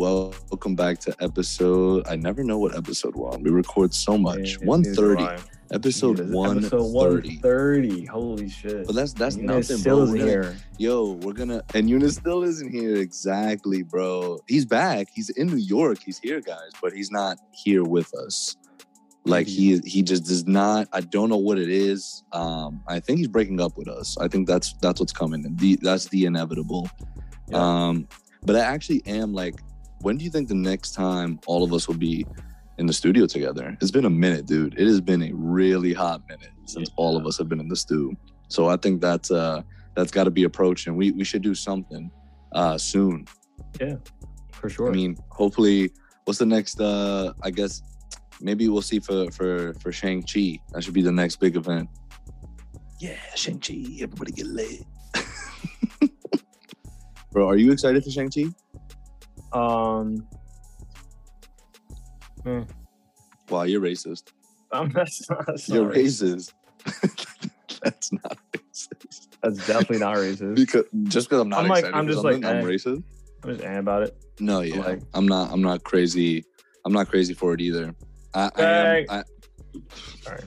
welcome back to episode. I never know what episode we're on. We record so much. One thirty. Episode one Episode 130. Holy shit. But that's that's nothing, still bro. isn't We're gonna- here. Yo, we're gonna and Eunice still isn't here. Exactly, bro. He's back. He's in New York. He's here, guys, but he's not here with us. Like he he just does not. I don't know what it is. Um, I think he's breaking up with us. I think that's that's what's coming. The that's the inevitable. Yeah. Um, but I actually am like, when do you think the next time all of us will be in the studio together? It's been a minute, dude. It has been a really hot minute since all of us have been in the stew. So I think that's uh that's got to be approaching. And we we should do something uh soon. Yeah, for sure. I mean, hopefully, what's the next? uh I guess maybe we'll see for for for Shang Chi. That should be the next big event. Yeah, Shang Chi. Everybody get lit. Bro, are you excited for Shang Chi? Um, Wow, you're racist. I'm that's not, You're racist. That's not racist. That's definitely not racist. Because just because I'm not I'm like- excited, I'm just like, I'm eh. racist. I'm just angry about it. No, yeah, like- I'm not. I'm not crazy. I'm not crazy for it either. I, I am. Hey. I, Sorry.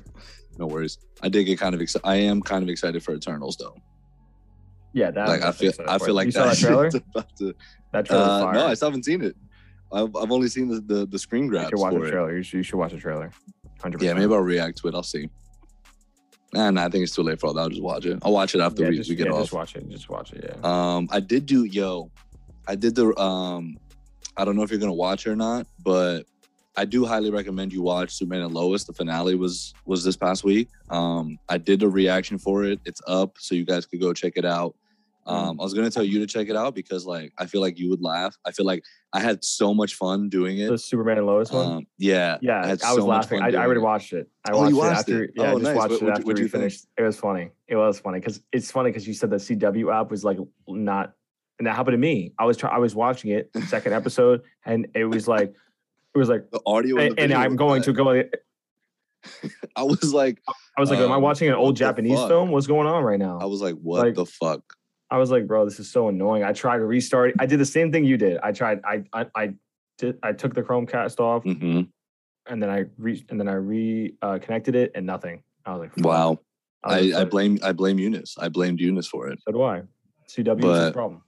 no worries. I did get kind of excited. I am kind of excited for Eternals though. Yeah, that like I feel. I feel like you saw that trailer. about to- That trailer. Uh, fire. no, I still haven't seen it. I've, I've only seen the, the, the screen you should watch for the trailer. You should, you should watch the trailer. 100%. Yeah, maybe I'll react to it. I'll see. Nah, nah, I think it's too late for all that. I'll just watch it. I'll watch it after yeah, we, just, we get yeah, off. Just watch it. Just watch it. Yeah. Um, I did do yo, I did the um, I don't know if you're gonna watch it or not, but I do highly recommend you watch Superman and Lois. The finale was was this past week. Um, I did a reaction for it. It's up, so you guys could go check it out. Um, I was gonna tell you to check it out because like I feel like you would laugh. I feel like I had so much fun doing it. the. Superman and Lois one. Um, yeah, yeah, I, had was so much laughing. fun I, I already it. watched it. I Oh, watched you it after. it? Yeah, Oh, I just nice. watched What- it after what'd we you think? finished. It was funny. It was funny because it's funny because you said the CW app was like not, and that happened to me. I was try, I was watching it second episode, and it was like, it was like, The audio and, and, the and I'm going bad. to go. I was like, I was like, am I Um, watching an old Japanese fuck? film? What's going on right now? I was like, what Like- the fuck? I was like, bro, this is so annoying. I tried to restart. I did the same thing you did. I tried. I I I did. I took the Chromecast off, hmm and then I re and then I re uh, connected it, and nothing. I was like, fuck. Wow. was I, I blame I blame Eunice. I blamed Eunice for it. So do I. CW is But- the problem.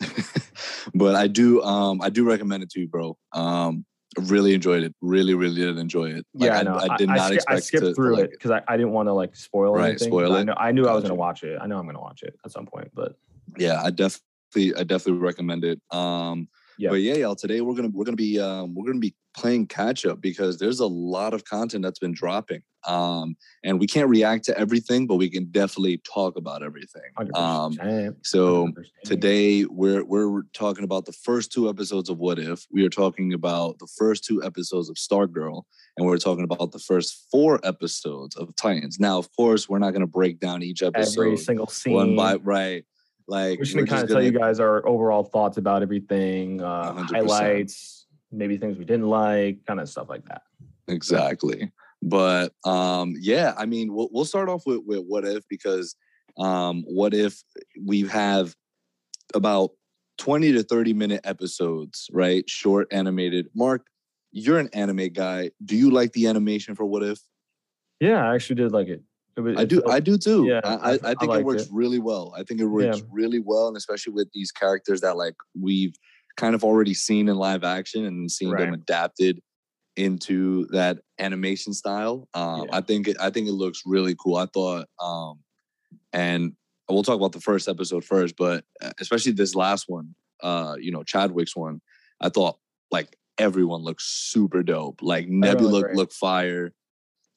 but I do um I do recommend it to you, bro. Um really enjoyed it. Really, really did enjoy it. Like, yeah, I know. I, did not ski- expect I skipped to, through like, it because I, I didn't want to like spoil Right, anything. spoil I it. know I knew I was gonna watch it. I know I'm gonna watch it at some point. But Yeah, I definitely I definitely recommend it. Um Yeah. but yeah, y'all, today we're gonna we're gonna be um we're gonna be playing catch up because there's a lot of content that's been dropping. Um and we can't react to everything, but we can definitely talk about everything. Um so 100%. Today we're we're talking about the first two episodes of What If. We are talking about the first two episodes of Stargirl, and we're talking about the first four episodes of Titans. Now, of course, we're not going to break down each episode every single scene. one by right. Like We're just gonna kind of tell you guys our overall thoughts about everything, uh, 100%. highlights, maybe things we didn't like, kind of stuff like that. exactly. But um, yeah, I mean, we'll, we'll start off with, with What If because um, What If we have about 20 to 30 minute episodes, right? Short animated. Mark, you're an anime guy. Do you like the animation for What If? Yeah, I actually did like it. Was, I do. I do too. yeah, I, I- I, I I think it works it. really well. I think it works Yeah. really well, and especially with these characters that like we've kind of already seen in live action and seen them adapted into that animation style. Um, Yeah. I think it, I think it looks really cool. I thought, um, and we'll talk about the first episode first, but uh, especially this last one, uh, you know, Chadwick's one. I thought like everyone looked super dope. Like Nebula looked looked look fire.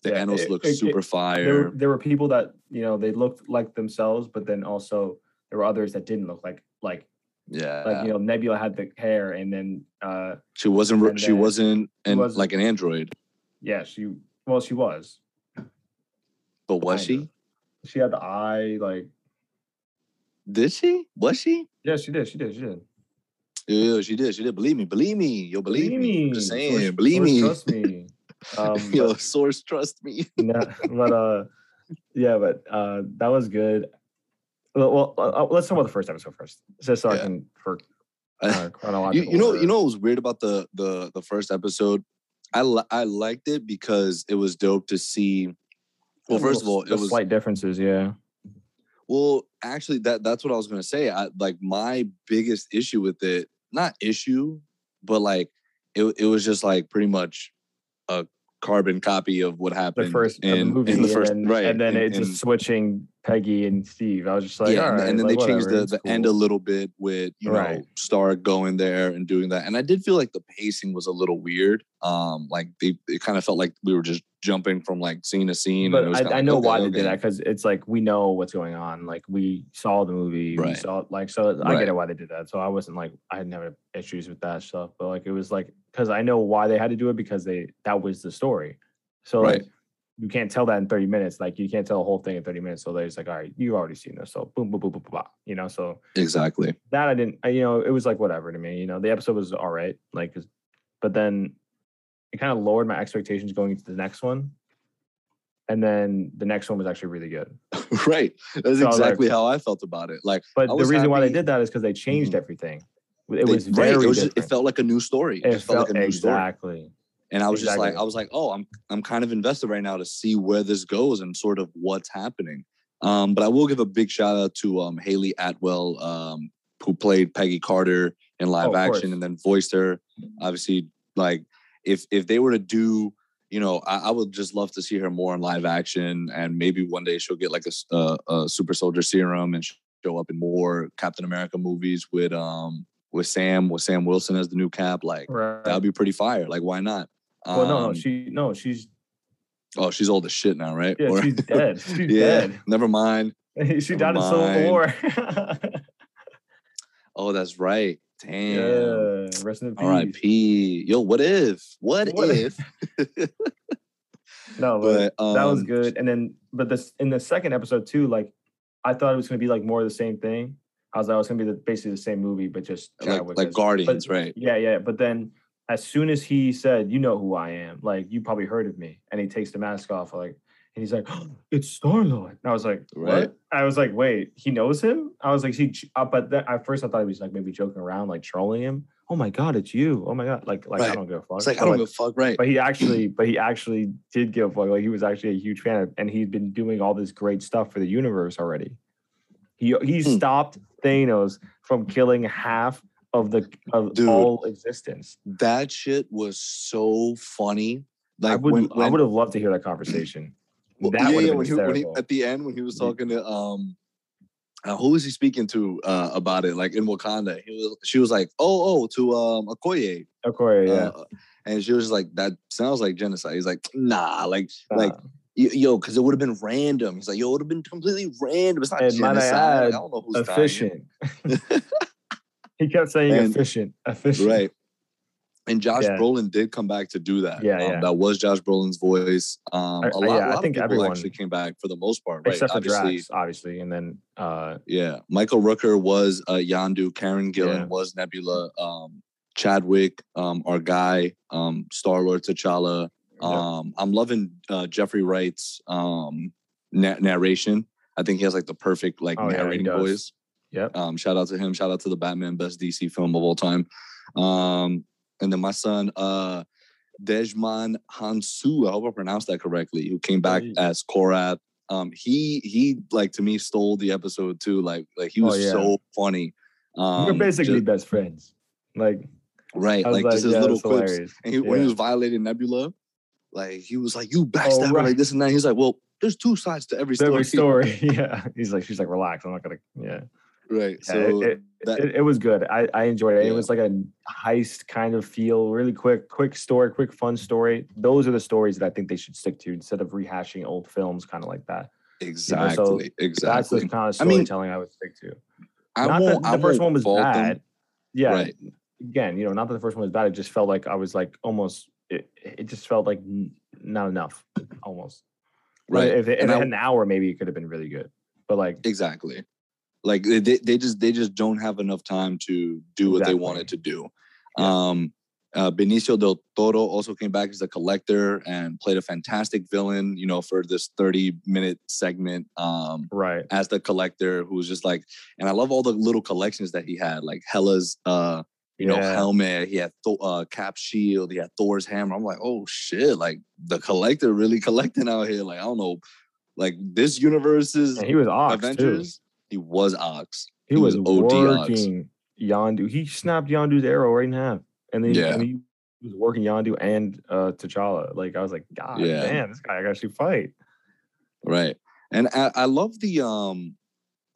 The Yeah, it- look super it- fire. there, were, there were people that you know they looked like themselves, but then also there were others that didn't look like like yeah. like you know Nebula had the hair, and then uh She wasn't. she wasn't, and wasn't- like an android. yeah she well she was But was she? She had the eye, like Did she? Was she? yeah, she did, she did, she did. Yeah, she did. She did. Believe me. Believe me. Yo, believe, me. Just saying. Believe me. Trust me. Um, Yo, but- source, trust me. no, but uh, yeah, but uh, that was good. Well, well uh, let's talk about the first episode first, just so I can for you, uh, chronological. you know, order. you know what was weird about the the the first episode? I li- I liked it because it was dope to see. Well, first of all, it was slight differences. Yeah, Well, actually, that that's what I was gonna say. I like my biggest issue with it, not issue, but like it it was just like pretty much carbon copy of what the happened first of the in, movie, in the first and then, right, and then in- it's in- just switching Peggy and Steve. I was just like, yeah, all and, right, and then like, they changed the, the end a little bit with you Right. know Star going there and doing that, and I did feel like the pacing was a little weird. Um, like they it kind of felt like we were just jumping from like scene to scene. and it But was I, I know okay, why they okay. did that because it's like we know what's going on. Like we saw the movie, we Right. saw like so. I get it why they did that. So I wasn't like I had never issues with that stuff. But like it was like because I know why they had to do it because they that was the story. So Right. like you can't tell that in thirty minutes. Like you can't tell the whole thing in thirty minutes. So they're just like, all right, you already seen this. So boom, boom, boom, boom, boom, boom. You know. So Exactly. that I didn't. I, you know, it was like whatever to me. You know, the episode was all right. Like, but then it kind of lowered my expectations going into the next one. And then the next one was actually really good. right. That's So I like- exactly how I felt about it. Like But the reason why they did that is because they changed Mhm. everything. It they- was right, very it, was just- it felt like a new story. It, It just felt like a new story. exactly. And I was just like, I was like, oh, I'm I'm kind of invested right now to see where this goes and sort of what's happening. Um, but I will give a big shout out to um, Hayley Atwell, um, who played Peggy Carter in live Oh, action course. and then voiced her. Obviously, like if if they were to do, you know, I, I would just love to see her more in live action, and maybe one day she'll get like a, uh, a super soldier serum and show up in more Captain America movies with um with Sam with Sam Wilson as the new Cap. Like Right. that would be pretty fire. Like why not? Well, no, no, Um, she no, she's Oh, she's old as shit now, right? yeah, Or- she's dead. She's yeah. dead. Never mind. she Never died in Civil. War. Oh, that's right. Damn. yeah, rest in peace. R.I.P. Yo, what if? What, What if? No, but, But um, that was good. And then, but this in the second episode too, like I thought it was gonna be like more of the same thing. I was like, it was gonna be the, basically the same movie, but just Like like Guardians, but- right? Yeah, yeah. But then as soon as he said, "You know who I am," like you probably heard of me, and he takes the mask off, like, and he's like, "It's Star Lord." I was like, Right. "What?" I was like, "Wait, he knows him?" I was like, "He," uh, but then at first I thought he was like maybe joking around, like trolling him. Oh my god, it's you! Oh my god, like like I don't give a fuck. It's like I don't give a fuck, right? but he actually, but he actually did give a fuck. Like he was actually a huge fan, of, and he'd been doing all this great stuff for the universe already. He he Hmm. stopped Thanos from killing half of the of Dude. all existence. That shit was so funny. Like I would when, I would have loved to hear that conversation. Well, that yeah, yeah, when he, when he, at the end when he was talking to um uh, who was he speaking to uh about it like in Wakanda he was she was like oh oh to um Okoye course, yeah. uh, and she was just like that sounds like genocide he's like nah like like Uh, yo because it would have been random he's like yo it would have been completely random it's not And might I genocide Like, I don't know who's efficient. he kept saying And- efficient, efficient. right and Josh Yeah. Brolin did come back to do that. Yeah, Um, yeah. That was Josh Brolin's voice. Um, I- a I- lot, yeah, a I lot think of people everyone- actually came back for the most part, right? Except for Obviously, Drax, obviously, and then uh, Yeah, Michael Rooker was uh, Yondu. Karen Gillan Yeah. was Nebula. Um, Chadwick, um, our guy, um, Star Lord T'Challa. yeah. Um, I'm loving uh, Jeffrey Wright's um, na- narration. I think he has like the perfect like Oh, yeah, narrating does. voice. Yep. Um, shout out to him. Shout out to the Batman, best DC film of all time. Um, and then my son, uh, Djimon Hounsou. I hope I pronounced that correctly. Who came back yeah. as Korath. Um, he he like to me stole the episode too. Like like he Oh, was yeah. so funny. Um, we're basically just- best friends. Like, right. Was Like, just his yeah, little hilarious. And he, when he was violating Nebula, like he was like, "You backstabber," Oh, right. like this and that. He's like, "Well, there's two sides to every story." Every story, yeah. He's like, she's like, relax. I'm not gonna, yeah. Right. Yeah, So it, it, that- it, it was good. I, I enjoyed it. It was like a heist kind of feel, really quick, quick story, quick fun story. Those are the stories that I think they should stick to instead of rehashing old films, kind of like that. exactly, That's exactly. That's the kind of I mean, storytelling I, would stick to. I not that won't- the I first one was fault them. bad. Yeah. Right. Again, you know, not that the first one was bad. It just felt like I was like almost. It, it just felt like n- not enough, almost. Right if, it, if it I- had an hour, maybe it could have been really good. But like, exactly like they, they just they just don't have enough time to do what they wanted to do Yeah. um uh, Benicio del Toro also came back as a collector and played a fantastic villain, you know, for this 30 minute segment um, right. as the collector who was just like, and I love all the little collections that he had, like Hela's, uh, you know, helmet. He had Thor, uh, Cap shield. He had Thor's hammer. I'm like, oh shit! Like the collector really collecting out here. Like I don't know, like this universe's And he was Ox too. He was Ox. He, he was, was OD Ox. working Yondu. He snapped Yondu's arrow right in half, and then Yeah. and he was working Yondu and uh, T'Challa. Like I was like, God Yeah. damn, this guy can actually fight. Right. And I, I love the um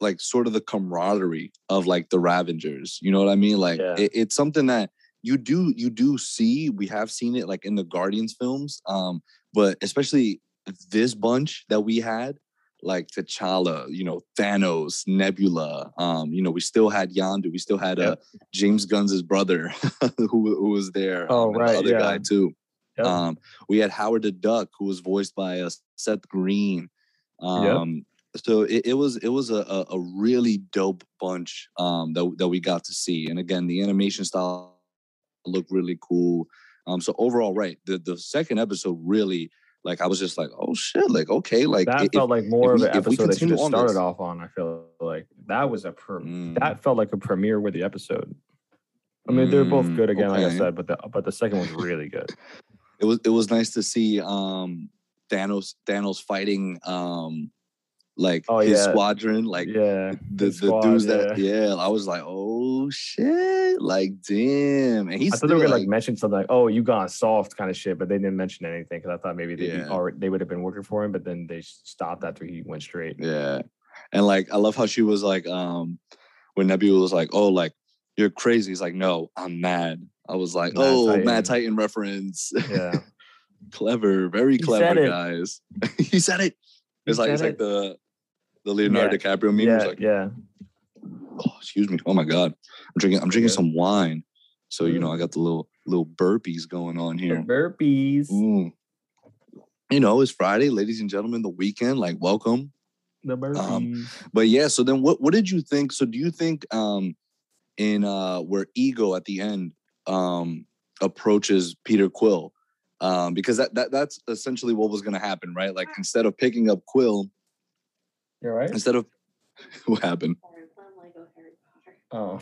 like sort of the camaraderie of like the Ravengers. You know what I mean? Like Yeah. it, it's something that you do you do see. We have seen it like in the Guardians films. Um, but especially this bunch that we had, like T'Challa, you know, Thanos, Nebula. Um, you know, we still had Yondu. We still had uh Yep. James Gunn's brother who who was there. Oh, um, right, the other yeah. guy too. Yep. Um, we had Howard the Duck, who was voiced by uh, Seth Green. Um, so it, it was it was a, a, a really dope bunch um, that that we got to see, and again, the animation style looked really cool. Um, so overall, right, the the second episode really like I was just like, oh shit, like okay, like that if- felt like more of we- an episode that you just started this- off on. I feel like that was a per- Mm. that felt like a premiere with the episode. I mean, they're both Mm, good again, like I said, but the but the second was really good. it was it was nice to see um Thanos Thanos fighting um like Oh, his yeah. squadron like yeah, the, the squad, dudes that yeah I was like oh shit like damn and he's I thought they were still, like mention something like, "Oh, you gone soft" kind of shit, but they didn't mention anything because I thought maybe they Yeah. already they would have been working for him, but then they stopped after he went straight. Yeah. And like I love how she was like, um, when Nebula was like, Oh, like you're crazy. He's like, No, I'm mad. I was like, Mad Oh, Titan. Mad Titan reference. Yeah, clever, very He clever, guys. he said it. He It's like it's said like the the Leonardo Yeah. DiCaprio meme. Yeah, like, yeah. oh, excuse me. Oh my god. I'm drinking, I'm drinking Yeah. some wine. So you know, Mm. I got the little little burpees going on The here. burpees, Mm. You know, it's Friday, ladies and gentlemen, the weekend. Like, welcome. the burpees. Um, but yeah so then what what did you think so do you think um in uh where ego at the end um approaches peter quill um because that, that that's essentially what was going to happen right like instead of picking up quill You're right. instead of what happened Sorry, I'm playing Lego Harry Potter. Oh,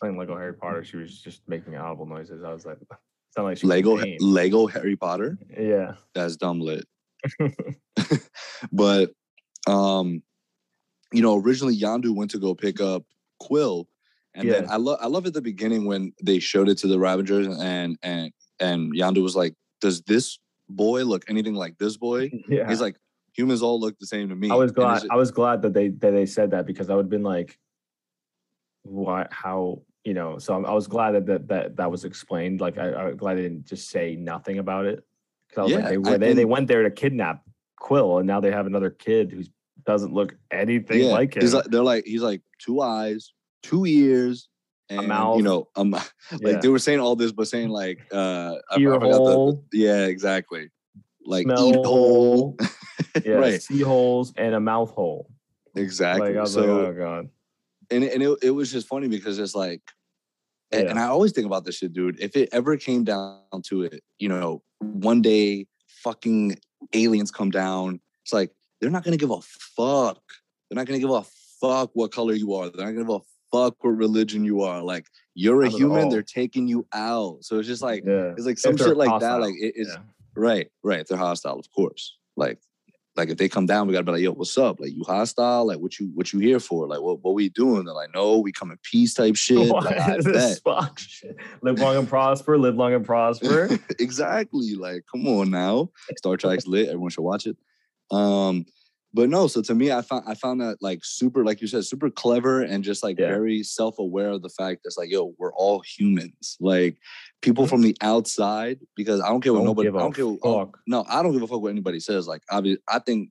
playing Lego Harry Potter, she was just making audible noises. I was like, sound like she lego pain. lego harry potter Yeah, that's dumb lit but um you know originally yondu went to go pick up quill and then i love i love at the beginning when they showed it to the ravengers and and and yondu was like does this boy look anything like this boy yeah. he's like humans all look the same to me I was glad. just- I was glad that they that they said that because I would have been like, why? How? You know? So I was glad that that that, that was explained. Like I, I'm glad they didn't just say nothing about it. Because Yeah, like, they, were, they they went there to kidnap Quill, and now they have another kid who doesn't look anything yeah, like him. like they're like he's like two eyes two ears and mouth. you know um Yeah. like they were saying all this but saying like uh Ear forgot the- hole. yeah exactly like smell eat hole yeah, right. Sea holes and a mouth hole. exactly. Like I was so like, oh god. and it, and it, it was just funny because it's like and, Yeah. and i always think about this shit dude. If it ever came down to it you know one day fucking aliens come down it's like they're not gonna give a fuck. They're not gonna give a fuck what color you are. They're not gonna give a fuck what religion you are. Like you're a human they're taking you out. So it's just like Yeah. it's like some shit like that like it, it's yeah. right right. They're hostile of course. Like like if they come down, we gotta be like, yo, what's up? Like you hostile? Like what you what you here for? Like what what we doing? They're like, no, we come in peace type shit. Like, I bet. this fuck shit? Live long and prosper. Live long and prosper. exactly. Like, come on now. Star Trek's lit. Everyone should watch it. Um, but no, so to me, I found I found that like super, like you said, super clever and just like Yeah. very self-aware of the fact that's like, yo, we're all humans. Like people Mhm. from the outside, because I don't care what Don't nobody I don't care what- oh, fuck. no, I don't give a fuck what anybody says. Like, I I think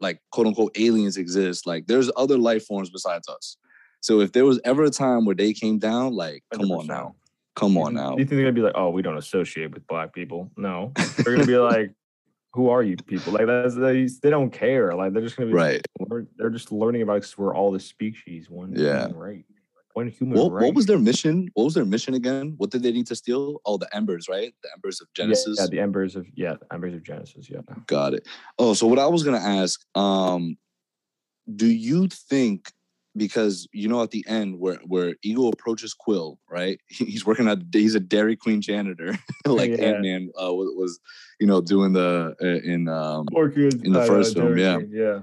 like quote unquote aliens exist. Like, there's other life forms besides us. So if there was ever a time where they came down, like, come on 100%. now, come on now. You think they're gonna be like, oh, we don't associate with black people? No, they're gonna be like, who are you people? Like that's they, they don't care. Like they're just gonna be Right. They're just learning about us. We're all the species. One Yeah. right. One human What, what was their mission? What was their mission again? What did they need to steal? Oh, the embers, right? The embers of Yeah, Genesis. Yeah, the embers of yeah, embers of Genesis. Yeah. Got it. Oh, so what I was gonna ask, um, do you think because you know at the end where where Ego approaches Quill, right? He- He's working at he's a Dairy Queen janitor, like Yeah. Ant Man uh, was, was, you know, doing the uh, in um Orchid In the first film, yeah. yeah.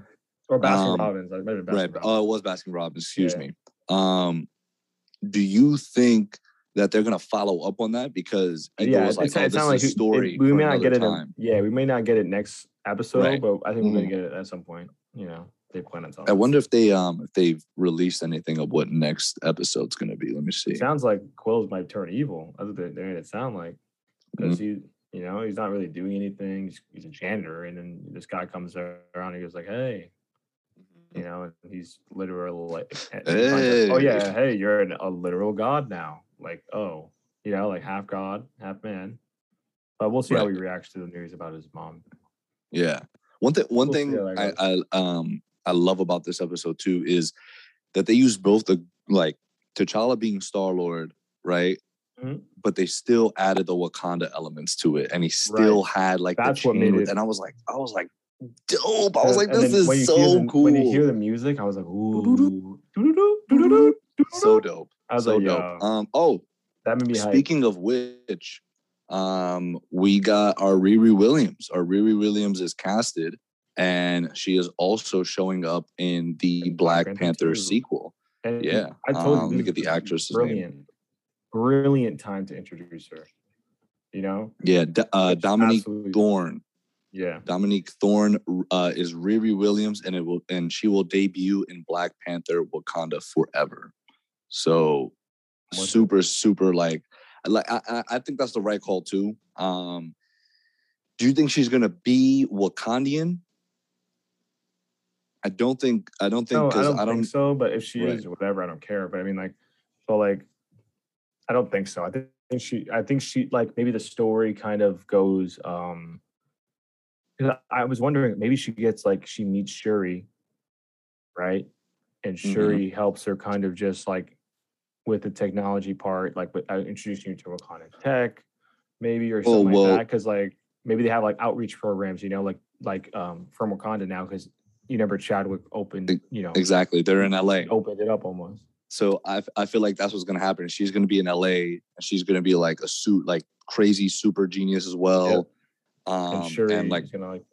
Or Baskin Um, Robbins. I maybe Baskin right. Robbins. Oh, it was Baskin Robbins. Excuse Yeah. me. Um, do you think that they're gonna follow up on that because Ego yeah, was it's, like, oh, this like is a story. it- we may not get it. In, yeah, we may not get it next episode, Right. but I think we're Mhm. gonna get it at some point. You know, they plan on telling. I wonder if they um if they've released anything of what next episode's gonna be. Let me see. It sounds like Quills might turn evil. That's what they they made it sound like. Mm-hmm. Because he, you know, he's not really doing anything. He's, he's a janitor, and then this guy comes around and he goes like, "Hey," you know, and he's literally like, and he finds out, "Oh yeah, hey, you're an, a literal god now." Like, oh, you know, like half god, half man. But we'll see how he reacts to the news about his mom. Yeah. One thing one We'll thing I, I um I love about this episode too is that they use both the like T'Challa being Star Lord, right? Mhm. But they still added the Wakanda elements to it, and he still had like That's what made it- and I was like, I was like, dope. I was like, this is so the- cool, When you hear the music, I was like, ooh, so dope, I was so like, dope. yo, Um, oh, that made me hype. Speaking of which, um, we got our Riri Williams. Our Riri Williams is casted, and she is also showing up in the Black Panther Panther sequel. And Yeah, I told um, let you, me get the is actress's name. brilliant, brilliant time to introduce her. You know, Yeah, uh, Dominique absolutely- Thorne. Yeah, Dominique Thorne uh, is Riri Williams, and it will and she will debut in Black Panther: Wakanda Forever. So What's- super, super like like I, I I think that's the right call too. Um, do you think she's gonna be Wakandian? I don't think I don't think no, I don't, I don't, think so. But if she Right. is, or whatever, I don't care. But I mean, like, so like, I don't think so. I think she, I think she, like, maybe the story kind of goes. um I was wondering, maybe she gets like she meets Shuri, right? And Mhm. Shuri helps her kind of just like with the technology part, like with uh, introducing you to Wakanda tech, maybe or Oh, something like that. Because like maybe they have like outreach programs, you know, like like um from Wakanda now. Because you remember Chadwick opened, you know, exactly. They're in LA, opened it up almost. so I I feel like that's what's gonna happen. She's gonna be in LA, and she's gonna be like a suit like crazy super genius as well. Um, and Shuri and like gonna like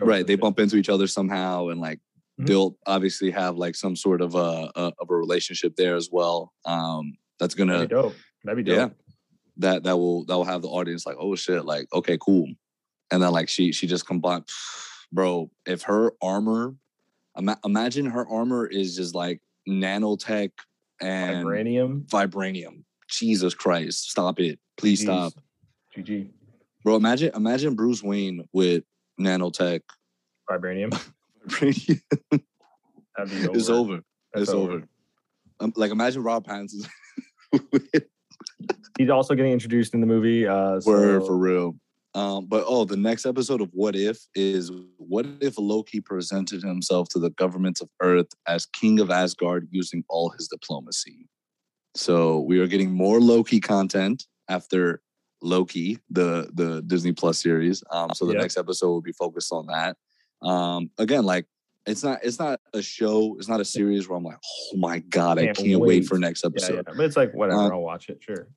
right they shit. bump into each other somehow and like Mhm. they'll obviously have like some sort of a, a of a relationship there as well um that's gonna That'd be dope. That'd be yeah. that that will that will have the audience like oh shit like okay cool and then like she she just combined bro if her armor ima- imagine her armor is just like nanotech and Vibranium. vibranium jesus christ stop it please stop GG. bro imagine imagine bruce wayne with nanotech Vibranium. vibranium over. it's over That's it's over. Um, like imagine Rob Pattinson He's also getting introduced in the movie. Uh, so- for real. Um, but oh, the next episode of What If is what if Loki presented himself to the governments of Earth as king of Asgard using all his diplomacy. So we are getting more Loki content after Loki, the the Disney Plus series. Um, so the Yep. next episode will be focused on that. Um, again, like it's not it's not a show, it's not a series where I'm like, oh my god, I Can't can't wait, wait. for next yeah, episode. yeah. But it's like whatever. Uh, I'll watch it. Sure.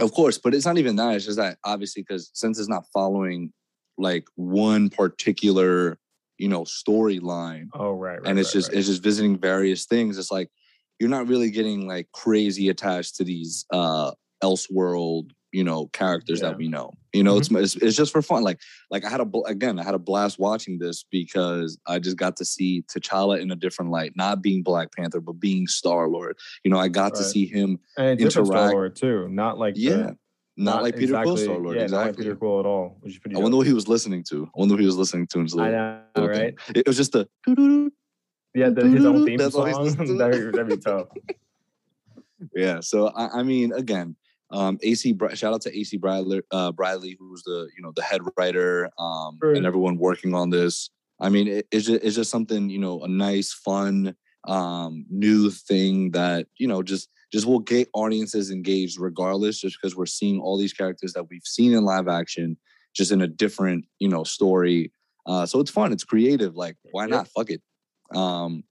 Of course, but it's not even that. It's just that obviously because since it's not following like one particular, you know, storyline, Oh right. right and it's right, just right. it's just visiting various things. It's like you're not really getting like crazy attached to these uh elseworld, you know, characters Yeah. that we know. You know, Mm-hmm. it's, it's it's just for fun. Like like I had a bl- again, I had a blast watching this because I just got to see T'Challa in a different light, not being Black Panther, but being Star Lord. You know, I got to see him and interact- Star-Lord too. Not like the- yeah. Not, like Peter Quill exactly- Star Lord. Yeah, not like exactly. Peter Quill at all, which is pretty. I wonder what he was listening to. I wonder what he was listening to. in his I know, thing. right? It was just the. Yeah, the, his own theme That's song. that'd, that'd be tough. yeah. So I, I mean, again, Um, AC shout out to AC Bradley, uh, Bradley, who's the you know the head writer, um, Right. and everyone working on this. I mean, it, it's just it's just something you know a nice, fun, um, new thing that you know just just will get audiences engaged regardless, just because we're seeing all these characters that we've seen in live action, just in a different you know story. Uh, so it's fun, it's creative. Like why not? Fuck it. Um,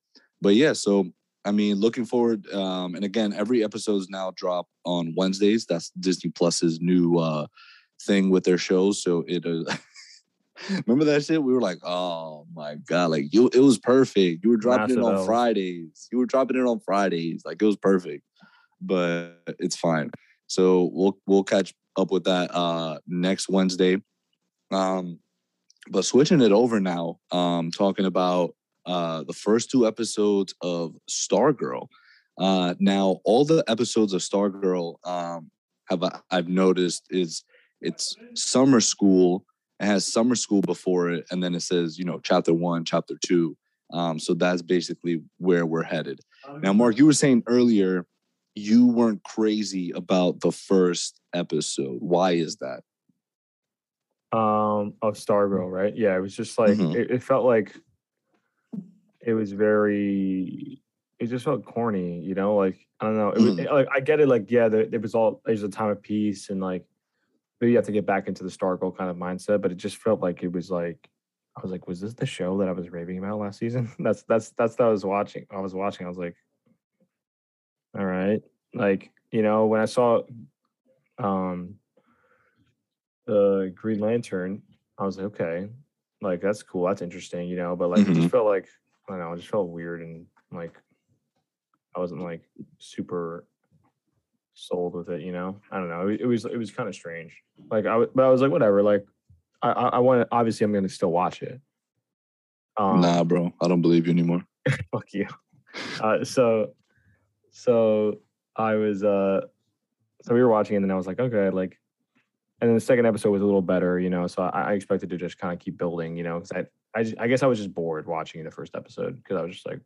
but yeah, so I mean, looking forward. Um, and again, every episode's now drop on Wednesdays. That's Disney Plus's new uh thing with their shows. So it uh, remember that shit? We were like, oh my god, like you it was perfect. You were dropping it on L's. Fridays. You were dropping it on Fridays. Like it was perfect. But it's fine. So we'll we'll catch up with that uh next Wednesday. Um but switching it over now, um, talking about uh, the first two episodes of Stargirl. Uh, now, all the episodes of Stargirl um, have I- I've noticed is it's summer school. It has summer school before it, and then it says you know chapter one, chapter two. Um, so that's basically where we're headed. Now, Mark, you were saying earlier you weren't crazy about the first episode. Why is that? um of Stargirl, right? Yeah, it was just like Mhm. it, it felt like it was very it just felt corny, you know, like I don't know. It was, Mhm. like I get it, like yeah, there, it was all there's a time of peace and like maybe you have to get back into the Stargirl kind of mindset, but it just felt like it was like I was like, was this the show that I was raving about last season? that's that's that's what I was watching. I was watching. I was like, all right, like you know, when I saw um the Green Lantern, I was like, okay, like that's cool, that's interesting, you know. But like, it Mhm. just felt like I don't know, it just felt weird and like I wasn't like super sold with it, you know. I don't know. It, it was it was kind of strange. Like I, but I was like, whatever. Like I I, I want obviously I'm gonna still watch it. Um, nah, bro, I don't believe you anymore. fuck you. Uh, so, so I was, uh, so we were watching it, and then I was like, okay, like, and then the second episode was a little better, you know. So I, I expected to just kind of keep building, you know, because I, I, I guess I was just bored watching the first episode because I was just like,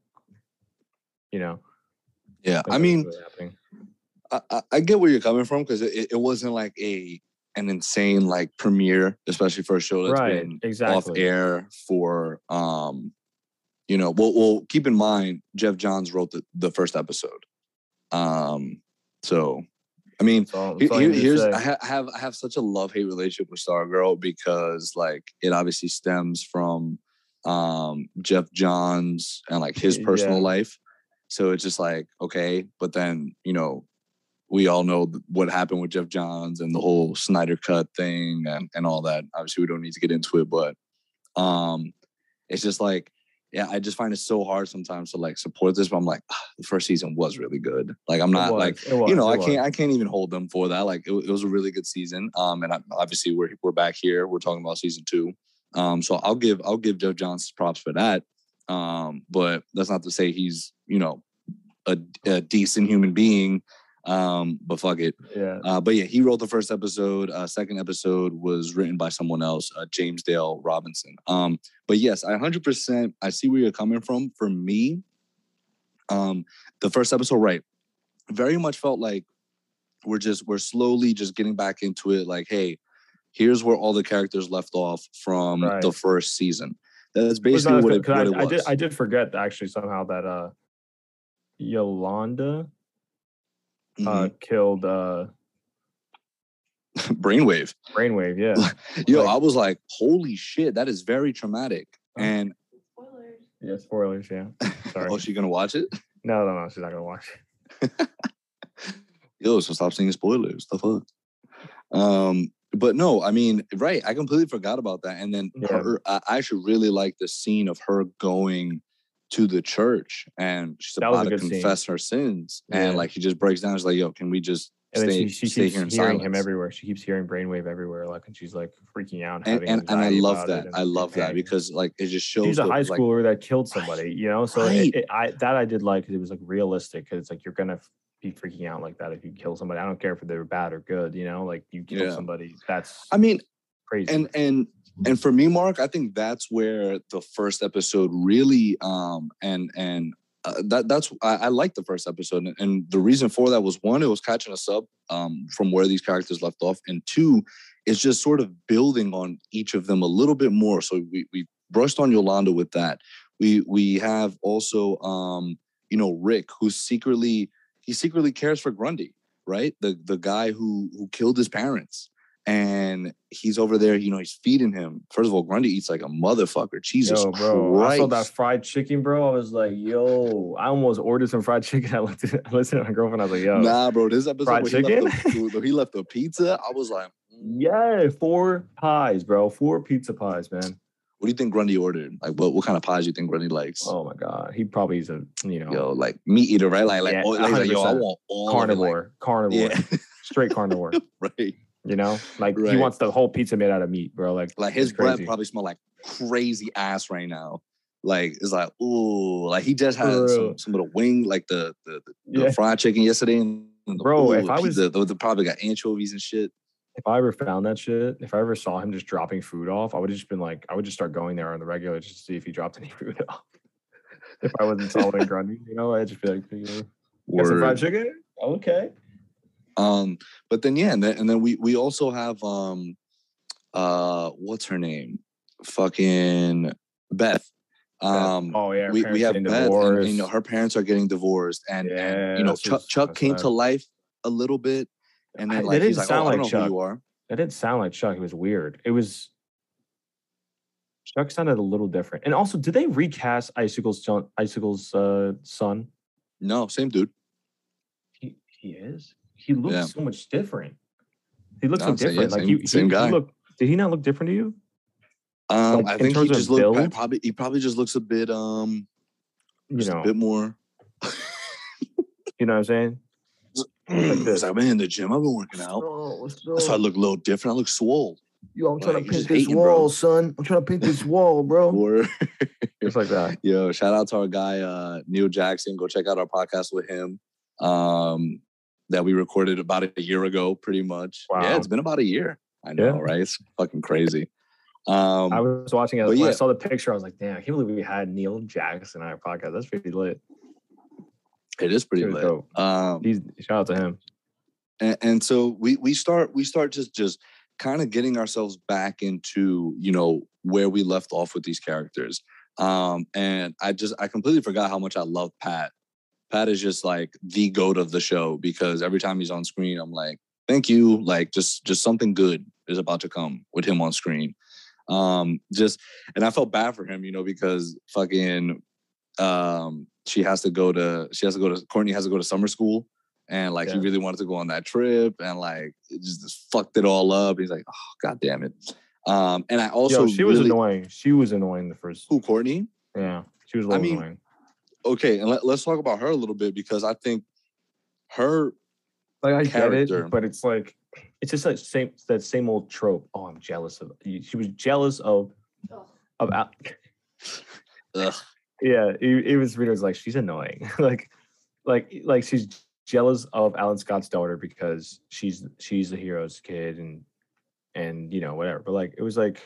you know. Yeah, I mean, really. I, I- get where you're coming from because it, it wasn't like a an insane like premiere, especially for a show that's right, been off air for um, you know. Well, well, keep in mind Geoff Johns wrote the, the first episode, um. So, I mean, That's all, that's all I here- need to here's. I ha- have I have such a love hate relationship with Stargirl because like it obviously stems from um Geoff Johns and like his personal yeah. life. So it's just like okay, but then you know we all know what happened with Geoff Johns and the whole Snyder cut thing and and all that. Obviously, we don't need to get into it, but um it's just like yeah, I just find it so hard sometimes to like support this, but I'm like ah, the first season was really good. Like I'm not was, like was, you know, I can't was. I can't even hold them for that. Like it, it was a really good season. Um, and I, obviously we're we're back here. We're talking about season two. Um, so I'll give I'll give Geoff Johns props for that. Um, but that's not to say he's you know a, a decent human being. Um, but fuck it. Yeah, Uh, but yeah, he wrote the first episode. Uh, second episode was written by someone else, uh, James Dale Robinson. Um, but yes, I 100% I see where you're coming from. For me, um, the first episode, right, very much felt like we're just we're slowly just getting back into it. Like, hey, here's where all the characters left off from Right. the first season. That's was basically what it, what I, it I did I did forget actually somehow that uh Yolanda uh Mhm. killed uh Brainwave. Brainwave, yeah. Yo, Like- I was like, holy shit, that is very traumatic. Oh. And Spoilers. yeah, spoilers, yeah. Sorry. oh, she gonna watch it? No, no, no, she's not gonna watch it. yo, so stop saying spoilers. The fuck. Um, but no, I mean, right. I completely forgot about that. And then Yeah. her, I I actually really like the scene of her going to the church and she's That about to good scene. confess her sins. Yeah. And like he just breaks down. She's like, yo, can we just And then stay, she, she stay keeps here in hearing silence? him everywhere. She keeps hearing brainwave everywhere, like, and she's like freaking out. And and, and I love that. I love that because like it just shows she's a high like, schooler that killed somebody, you know. So Right. it, it, I that I did like because it was like realistic because it's like you're gonna be freaking out like that if you kill somebody. I don't care if they're bad or good, you know. Like you kill Yeah. somebody, that's I mean, crazy. and and and for me mark i think that's where the first episode really um and and uh, that that's I, I liked the first episode, and, and the reason for that was one, it was catching us up um, from where these characters left off, and two, it's just sort of building on each of them a little bit more. So we we brushed on Yolanda with that. We we have also um, you know Rick, who secretly he secretly cares for Grundy, right? The the guy who who killed his parents and he's over there, you know, he's feeding him. First of all, Grundy eats like a motherfucker. Jesus Yo, bro, Christ. I saw that fried chicken, bro. I was like, yo, I almost ordered some fried chicken. I looked at, I listened to my girlfriend. I was like, yo, Nah, bro, this episode Fried where he left, the, chicken? he left the pizza, I was like, mm. yeah, four pies, bro, four pizza pies, man. what do you think Grundy ordered? Like, what, what kind of pies do you think Grundy likes? Oh my god, he probably is a you know Yo, like meat eater, right? Like, like, Yeah, oh, like, yo, I want all it, like- carnivore, carnivore, yeah, straight carnivore. right. You know, like he wants the whole pizza made out of meat, bro. Like, Like his breath probably smell like crazy ass right now. Like it's like, ooh, like he just had some, some of the wing, like the the, the, the fried chicken yesterday. And the, Bro, ooh, if I was- the, the probably got anchovies and shit. if I ever found that shit, if I ever saw him just dropping food off, I would have just been like, I would just start going there on the regular just to see if he dropped any food off. if I wasn't Solomon Grundy, you know, I'd just be like, you know, some fried chicken? Okay. Um, but then yeah, and then, and then we we also have um, uh, what's her name? Fucking Beth. Um, oh yeah, we, we have Beth, and, and, you know her parents are getting divorced, and, and you know Chuck just- Chuck came to life a little bit, and I- then that like he's didn't like, sound oh, I like don't know Chuck. who you are. that didn't sound like Chuck. It was weird. It was Chuck sounded a little different. And also, did they recast Icicle's son? Icicle's uh, son? No, same dude. He he is. He looks Yeah. so much different. He looks No, so sa- yeah, different. like same- he, same he- guy. He looked, did he not look different to you? Um, Like, I think he just looked build? probably he probably just looks a bit um You just know, a bit more. you know what I'm saying? like this. I've been in the gym. I've been working out. That's why I look a little different. I look swole. Yo, I'm Like, trying to paint this hating, bro. wall, son. I'm trying to paint this wall, bro. it's like that. yo, shout out to our guy uh Neil Jackson. Go check out our podcast with him. Um that we recorded about a year ago, pretty much. Yeah, it's been about a year. I know, Yeah. right? It's fucking crazy. Um I was watching it when yeah. I saw the picture. I was like, damn, I can't believe we had Neil Jackson on our podcast. That's pretty lit. it is pretty lit. Um He's shout out to him. and, and so we we start we start just just kind of getting ourselves back into you know where we left off with these characters um and i just i completely forgot how much i love pat pat is just like the goat of the show because every time he's on screen i'm like thank you like just just something good is about to come with him on screen um just and i felt bad for him you know because fucking um she has to go to she has to go to courtney has to go to summer school and like he really wanted to go on that trip and like just, just fucked it all up he's like oh god damn it um and i also Yo, she was annoying. She was annoying the first. who courtney Yeah, she was a I little mean, annoying. Okay and let, let's talk about her a little bit because i think her Like I get character. it, but it's like it's just like same that same old trope. Oh, I'm jealous of. She was jealous of Ugh. of. Al- ugh, yeah, it, it was really it was like she's annoying. like, like like she's jealous of Alan Scott's daughter because she's she's the hero's kid and and you know whatever. But like it was like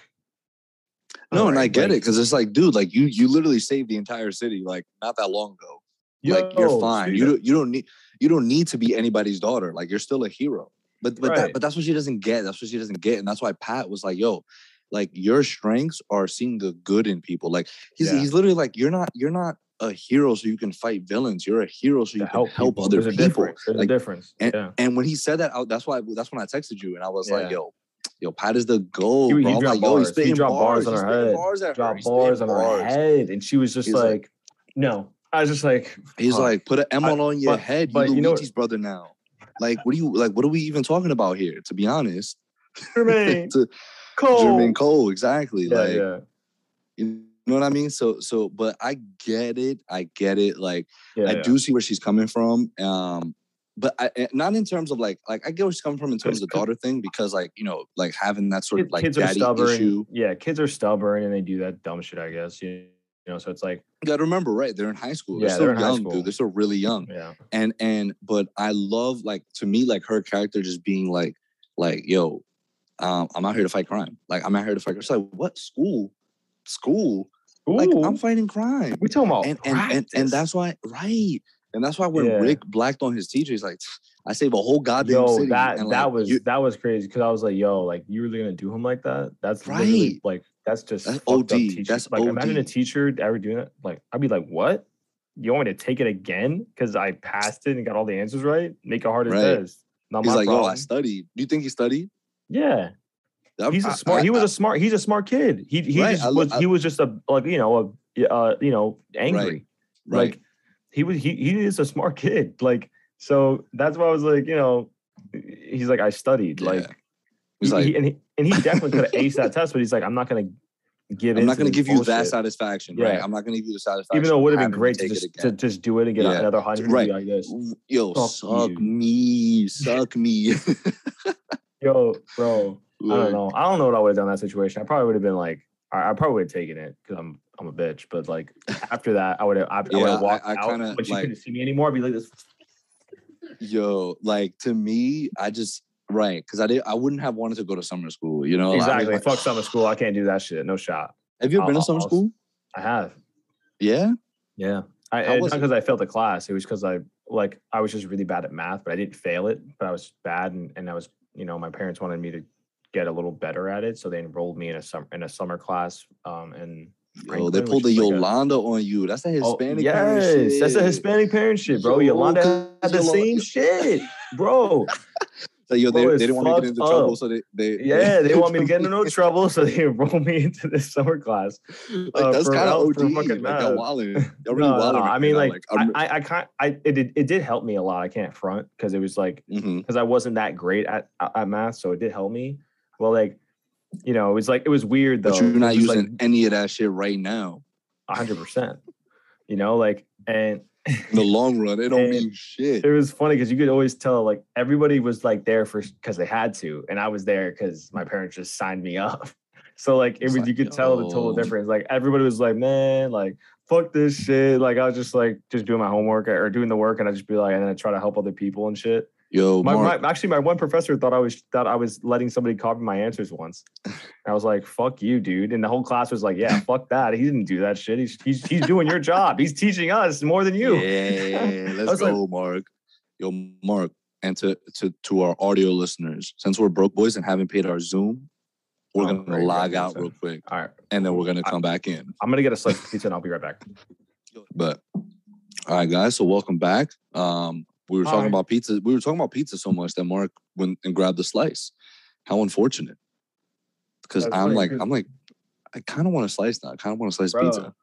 no oh, and i get it because it's like dude like you you literally saved the entire city like not that long ago. Like you're fine. You don't you don't need you don't need to be anybody's daughter. Like you're still a hero. But but that, but that's what she doesn't get. That's what she doesn't get and that's why pat was like yo like your strengths are seeing the good in people. Like he's Yeah. he's literally like you're not you're not a hero so you can fight villains. You're a hero so to you can help help people. other There's a people. Difference. There's Like, a difference. and, yeah. and when he said that out that's why that's when i texted you and i was like yo yo pat is the goal He- he bro. Dropped like, yo, he's bars. He dropped bars on her head. bars at her. Drop He's bars on her head, and she was just like, like- "No." I was just like, He's "Fuck." like, put an M I- on your but- head. but you you know- Luigi's brother now. Like, what do you like? What are we even talking about here? To be honest, Jermaine to Cole. Jermaine Cole, exactly. Yeah, like, yeah, you know what I mean? So, so, but I get it. I get it. Like, yeah. I do see where she's coming from. Um, but I, eh, not in terms of like, like I get where she's coming from in terms of the daughter thing because, like, you know, like having that sort of like kids are daddy stubborn. issue. Yeah, kids are stubborn and they do that dumb shit. I guess you, you know. So it's like, You got to remember, right? They're in high school. They're Yeah, still they're young, school. dude. They're still really young. yeah, and and but I love like to me like her character just being like like yo, um, I'm out here to fight crime. Like I'm out here to fight. It's like what school, school. Like I'm fighting crime. we talking about and and, and and that's why right and that's why when Yeah. rick blacked on his teacher he's like i save a whole goddamn yo city that and, that like, was you- that was crazy because I was like, yo, like you really gonna do him like that? That's Right. like that's just That's OD. That's like imagine a teacher ever doing that. Like I'd be like, what? You want me to take it again because I passed it and got all the answers right? Make it hard as Right. this. Not he's my like yo i studied do you think he studied yeah. I'm- He's a smart. I- he was I- a smart. He's a smart kid. He he Right, just I was. I- he was just a like you know a uh you know angry. right Like he was. He he is a smart kid. Like so that's why I was like you know he's like I studied Yeah. like he's like he- and he and he definitely could have aced that test, but he's like I'm not gonna give. i'm not going to this give you that bullshit. satisfaction right Yeah. i'm not going to give you the satisfaction Even though it would have been great to it just to just do it and get Yeah. another hundred. Right. Like this. yo Fuck suck you. me suck me Yo, bro. I don't know. I don't know what I would have done in that situation. I probably would have been like, I, I probably would have taken it because I'm I'm a bitch. But like after that, I would have I, Yeah, would I- have walked I out kinda, when she like- couldn't see me anymore. I'd be like this. yo like to me i just right because i did i wouldn't have wanted to go to summer school you know I exactly. like, Fuck summer school. I can't do that shit. No shot. have you ever been to summer I'll- school I have. yeah Yeah. I, was not because I failed the class. It was because I like I was just really bad at math, but I didn't fail it. But I was bad, and, and I was you know my parents wanted me to get a little better at it, so they enrolled me in a summer in a summer class. Um, Yo, they pulled the is like a- Yolanda on you. That's a Oh, Hispanic. yes, parent that's a. Hispanic parent shit, bro. Yo, Yolanda had the Yolanda- same shit, bro. So, yo, they, Bro, they didn't want me to get into trouble, so they, they Yeah, they want me to get into no trouble, so they enrolled me into this summer class. Like uh, that's kind of OD. Like fucking y'all really No, no, no, right I mean, now. like, I'm- I, I, I can't, I, it, did, it did help me a lot. I can't front because it was like, because I wasn't that great at, at at math, so it did help me. Well, like, you know, it was like it was weird though. But you're not was, like, using any of that shit right now. hundred percent. You know, like, and In the long run, it don't mean shit. it was funny because you could always tell like everybody was like there for because they had to, and I was there because my parents just signed me up. So like it was, like, you could tell the total difference. Like everybody was like, man, like fuck this shit. Like I was just like just doing my homework or doing the work, and I just be like, and then I try to help other people and shit. Yo, My, Mark, my actually my one professor thought I was thought I was letting somebody copy my answers once. I was like, "Fuck you, dude!" And the whole class was like, "Yeah, fuck that. He didn't do that shit. He's he's, he's doing your job. He's teaching us more than you." Yeah, let's was like- go, Mark. Yo, Mark, and to to to our audio listeners, since we're broke boys and haven't paid our Zoom, we're Oh, gonna log out real quick, All right, and then we're gonna I- come back in. I'm gonna get a slice of pizza and I'll be right back. But all right, guys. So welcome back. Um, we were talking Hi. about pizza. We were talking about pizza so much that Mark went and grabbed the slice. How unfortunate. Because I'm like, I'm like, I kind of want to slice now. I kind of want to slice Bro. pizza.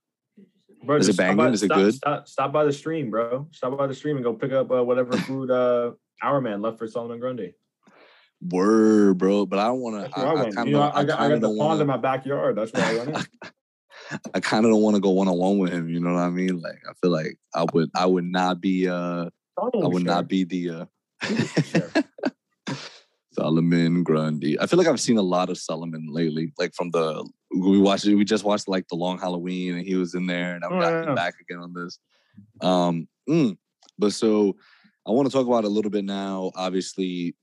Bro, Is it banging? by- Is it good? Stop, stop by the stream, bro. Stop by the stream and go pick up uh, whatever food uh, our man left for Solomon Grundy. Word, bro. But I don't want to. I, I, I kind You know, of, I, I got, I got the pond in my backyard. That's where I went. I kind of don't want to go one on one with him. You know what I mean? Like, I feel like I would, I would not be, uh, I would not be the, uh, Solomon Grundy. I feel like I've seen a lot of Solomon lately. Like from the we watched, we just watched like the Long Halloween, and he was in there, and I'm Oh, yeah. back again on this. Um, mm, but so I want to talk about a little bit now. Obviously,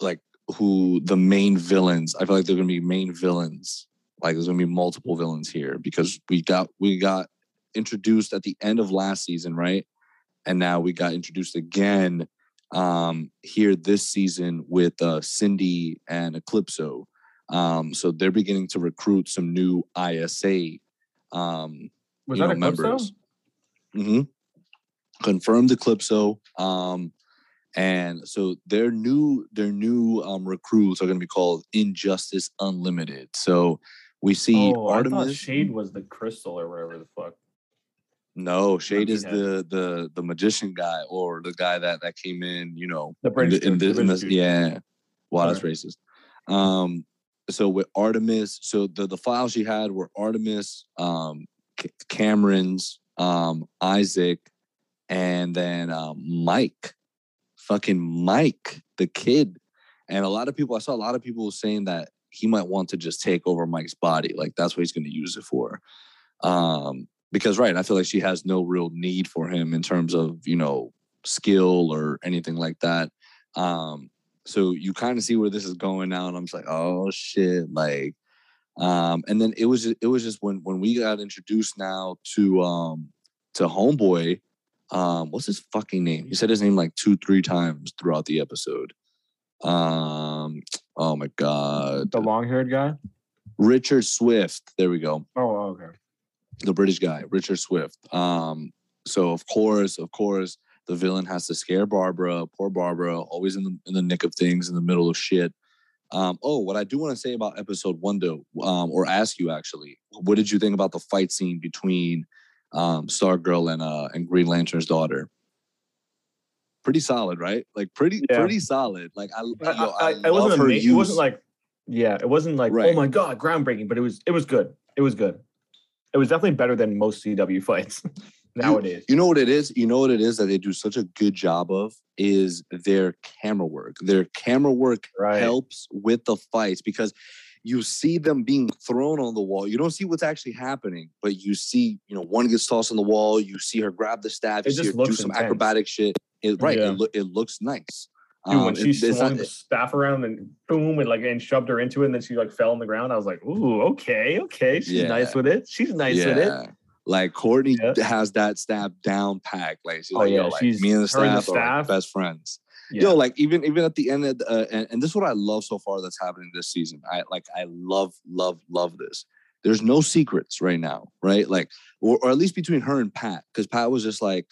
like who the main villains. I feel like they're gonna be main villains. Like there's gonna be multiple villains here because we got we got introduced at the end of last season, right? And now we got introduced again um here this season with uh Cindy and Eclipso. Um so they're beginning to recruit some new ISA um Was you that members? hmm Confirmed Eclipso. Um, and so their new their new um, recruits are going to be called Injustice Unlimited. So we see Oh, I thought Artemis. Shade was the crystal or whatever the fuck. No, Shade is the the the magician guy or the guy that that came in. You know, The in, the, in, the the, in British yeah. Wow, that's Alright. racist. Um, so with Artemis, so the the files she had were Artemis, um, C- Cameron's, um, Isaac, and then um, Mike, fucking Mike, the kid. And a lot of people, I saw a lot of people saying that he might want to just take over Mike's body, like that's what he's going to use it for. Um, because right, I feel like she has no real need for him in terms of you know skill or anything like that. Um, so you kind of see where this is going now, and I'm just like, oh shit, like Um, and then it was it was just when when we got introduced now to um to Homeboy, um, what's his fucking name? He said his name like two, three times throughout the episode. Um, oh my god, The long haired guy. Richard Swift. There we go. Oh, okay. The British guy, Richard Swift. Um, so of course, of course, the villain has to scare Barbara. Poor Barbara, always in the in the nick of things, in the middle of shit. Um, oh, what I do want to say about episode one, though, um, or ask you actually, what did you think about the fight scene between um, Stargirl and uh, and Green Lantern's daughter? Pretty solid, right? Like pretty, Yeah. pretty solid. Like I, I, yo, I, I, I, love wasn't amazing. It wasn't like, yeah, it wasn't like, Right. oh my god, groundbreaking. But it was, it was good. It was good. It was definitely better than most CW fights nowadays. You know what it is? You know what it is that they do such a good job of is their camera work. Their camera work Right. helps with the fights because you see them being thrown on the wall. You don't see what's actually happening, but you see, you know, one gets tossed on the wall. You see her grab the staff. You It see just her do some intense. acrobatic shit. It, right. Yeah. It, loo- it looks nice. Dude, when Um, she it- swung not- the staff around and boom, and like and shoved her into it, and then she like fell on the ground. I was like, ooh, okay, okay, she's Yeah. nice with it. She's nice with it. Like Courtney Yeah. has that staff down packed. Like she's Oh, like, yeah, yo, like she's- me and the her and the staff, are like best friends. Yeah. Yo, like even even at the end of the, uh, and, and this is what I love so far that's happening this season. I like I love love love this. There's no secrets right now, right? Like or, or at least between her and Pat, because Pat was just like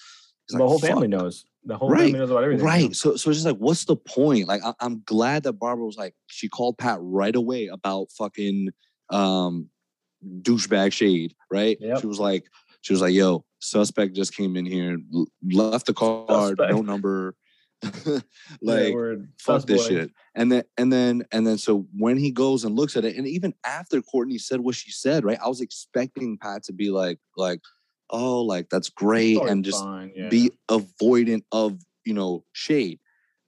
the like, whole family knows. The whole Right, family knows about everything. Right. So so it's just like, what's the point? Like I, I'm glad that Barbara was like, she called Pat right away about fucking um douchebag shade, right? Yep. She was like, she was like, yo, suspect just came in here, left the card, no number. Like word. fuck this shit. And then and then and then so when he goes and looks at it, and even after Courtney said what she said, right? I was expecting Pat to be like, like, oh, like that's great, and just fine, yeah. be avoidant of you know shade.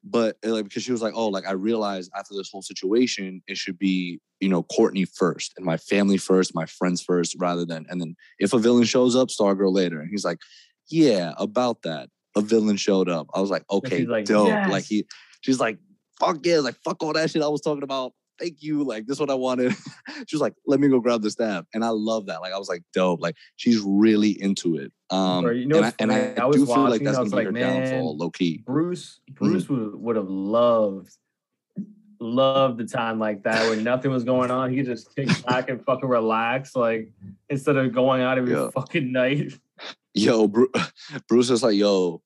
But uh, like because she was like, oh, like I realized after this whole situation, it should be you know Courtney first and my family first, my friends first, rather than and then if a villain shows up, Stargirl later. And he's like, yeah, about that. A villain showed up. I was like, okay, like, dope. "Yes." Like he, she's like, fuck yeah, like fuck all that shit I was talking about. Thank you. Like this is what I wanted. she was like, let me go grab the staff, and I love that. Like I was like, dope. Like she's really into it. Um, Bro, you know and I, and I. I was do feel like watching, that's was gonna be her like, downfall, man, low key. Bruce Mm-hmm. Bruce would, would have loved loved the time like that where nothing was going on. He could just kick back and fucking relax, like instead of going out every Yeah. fucking night. Yo, Bru- Bruce is like, yo,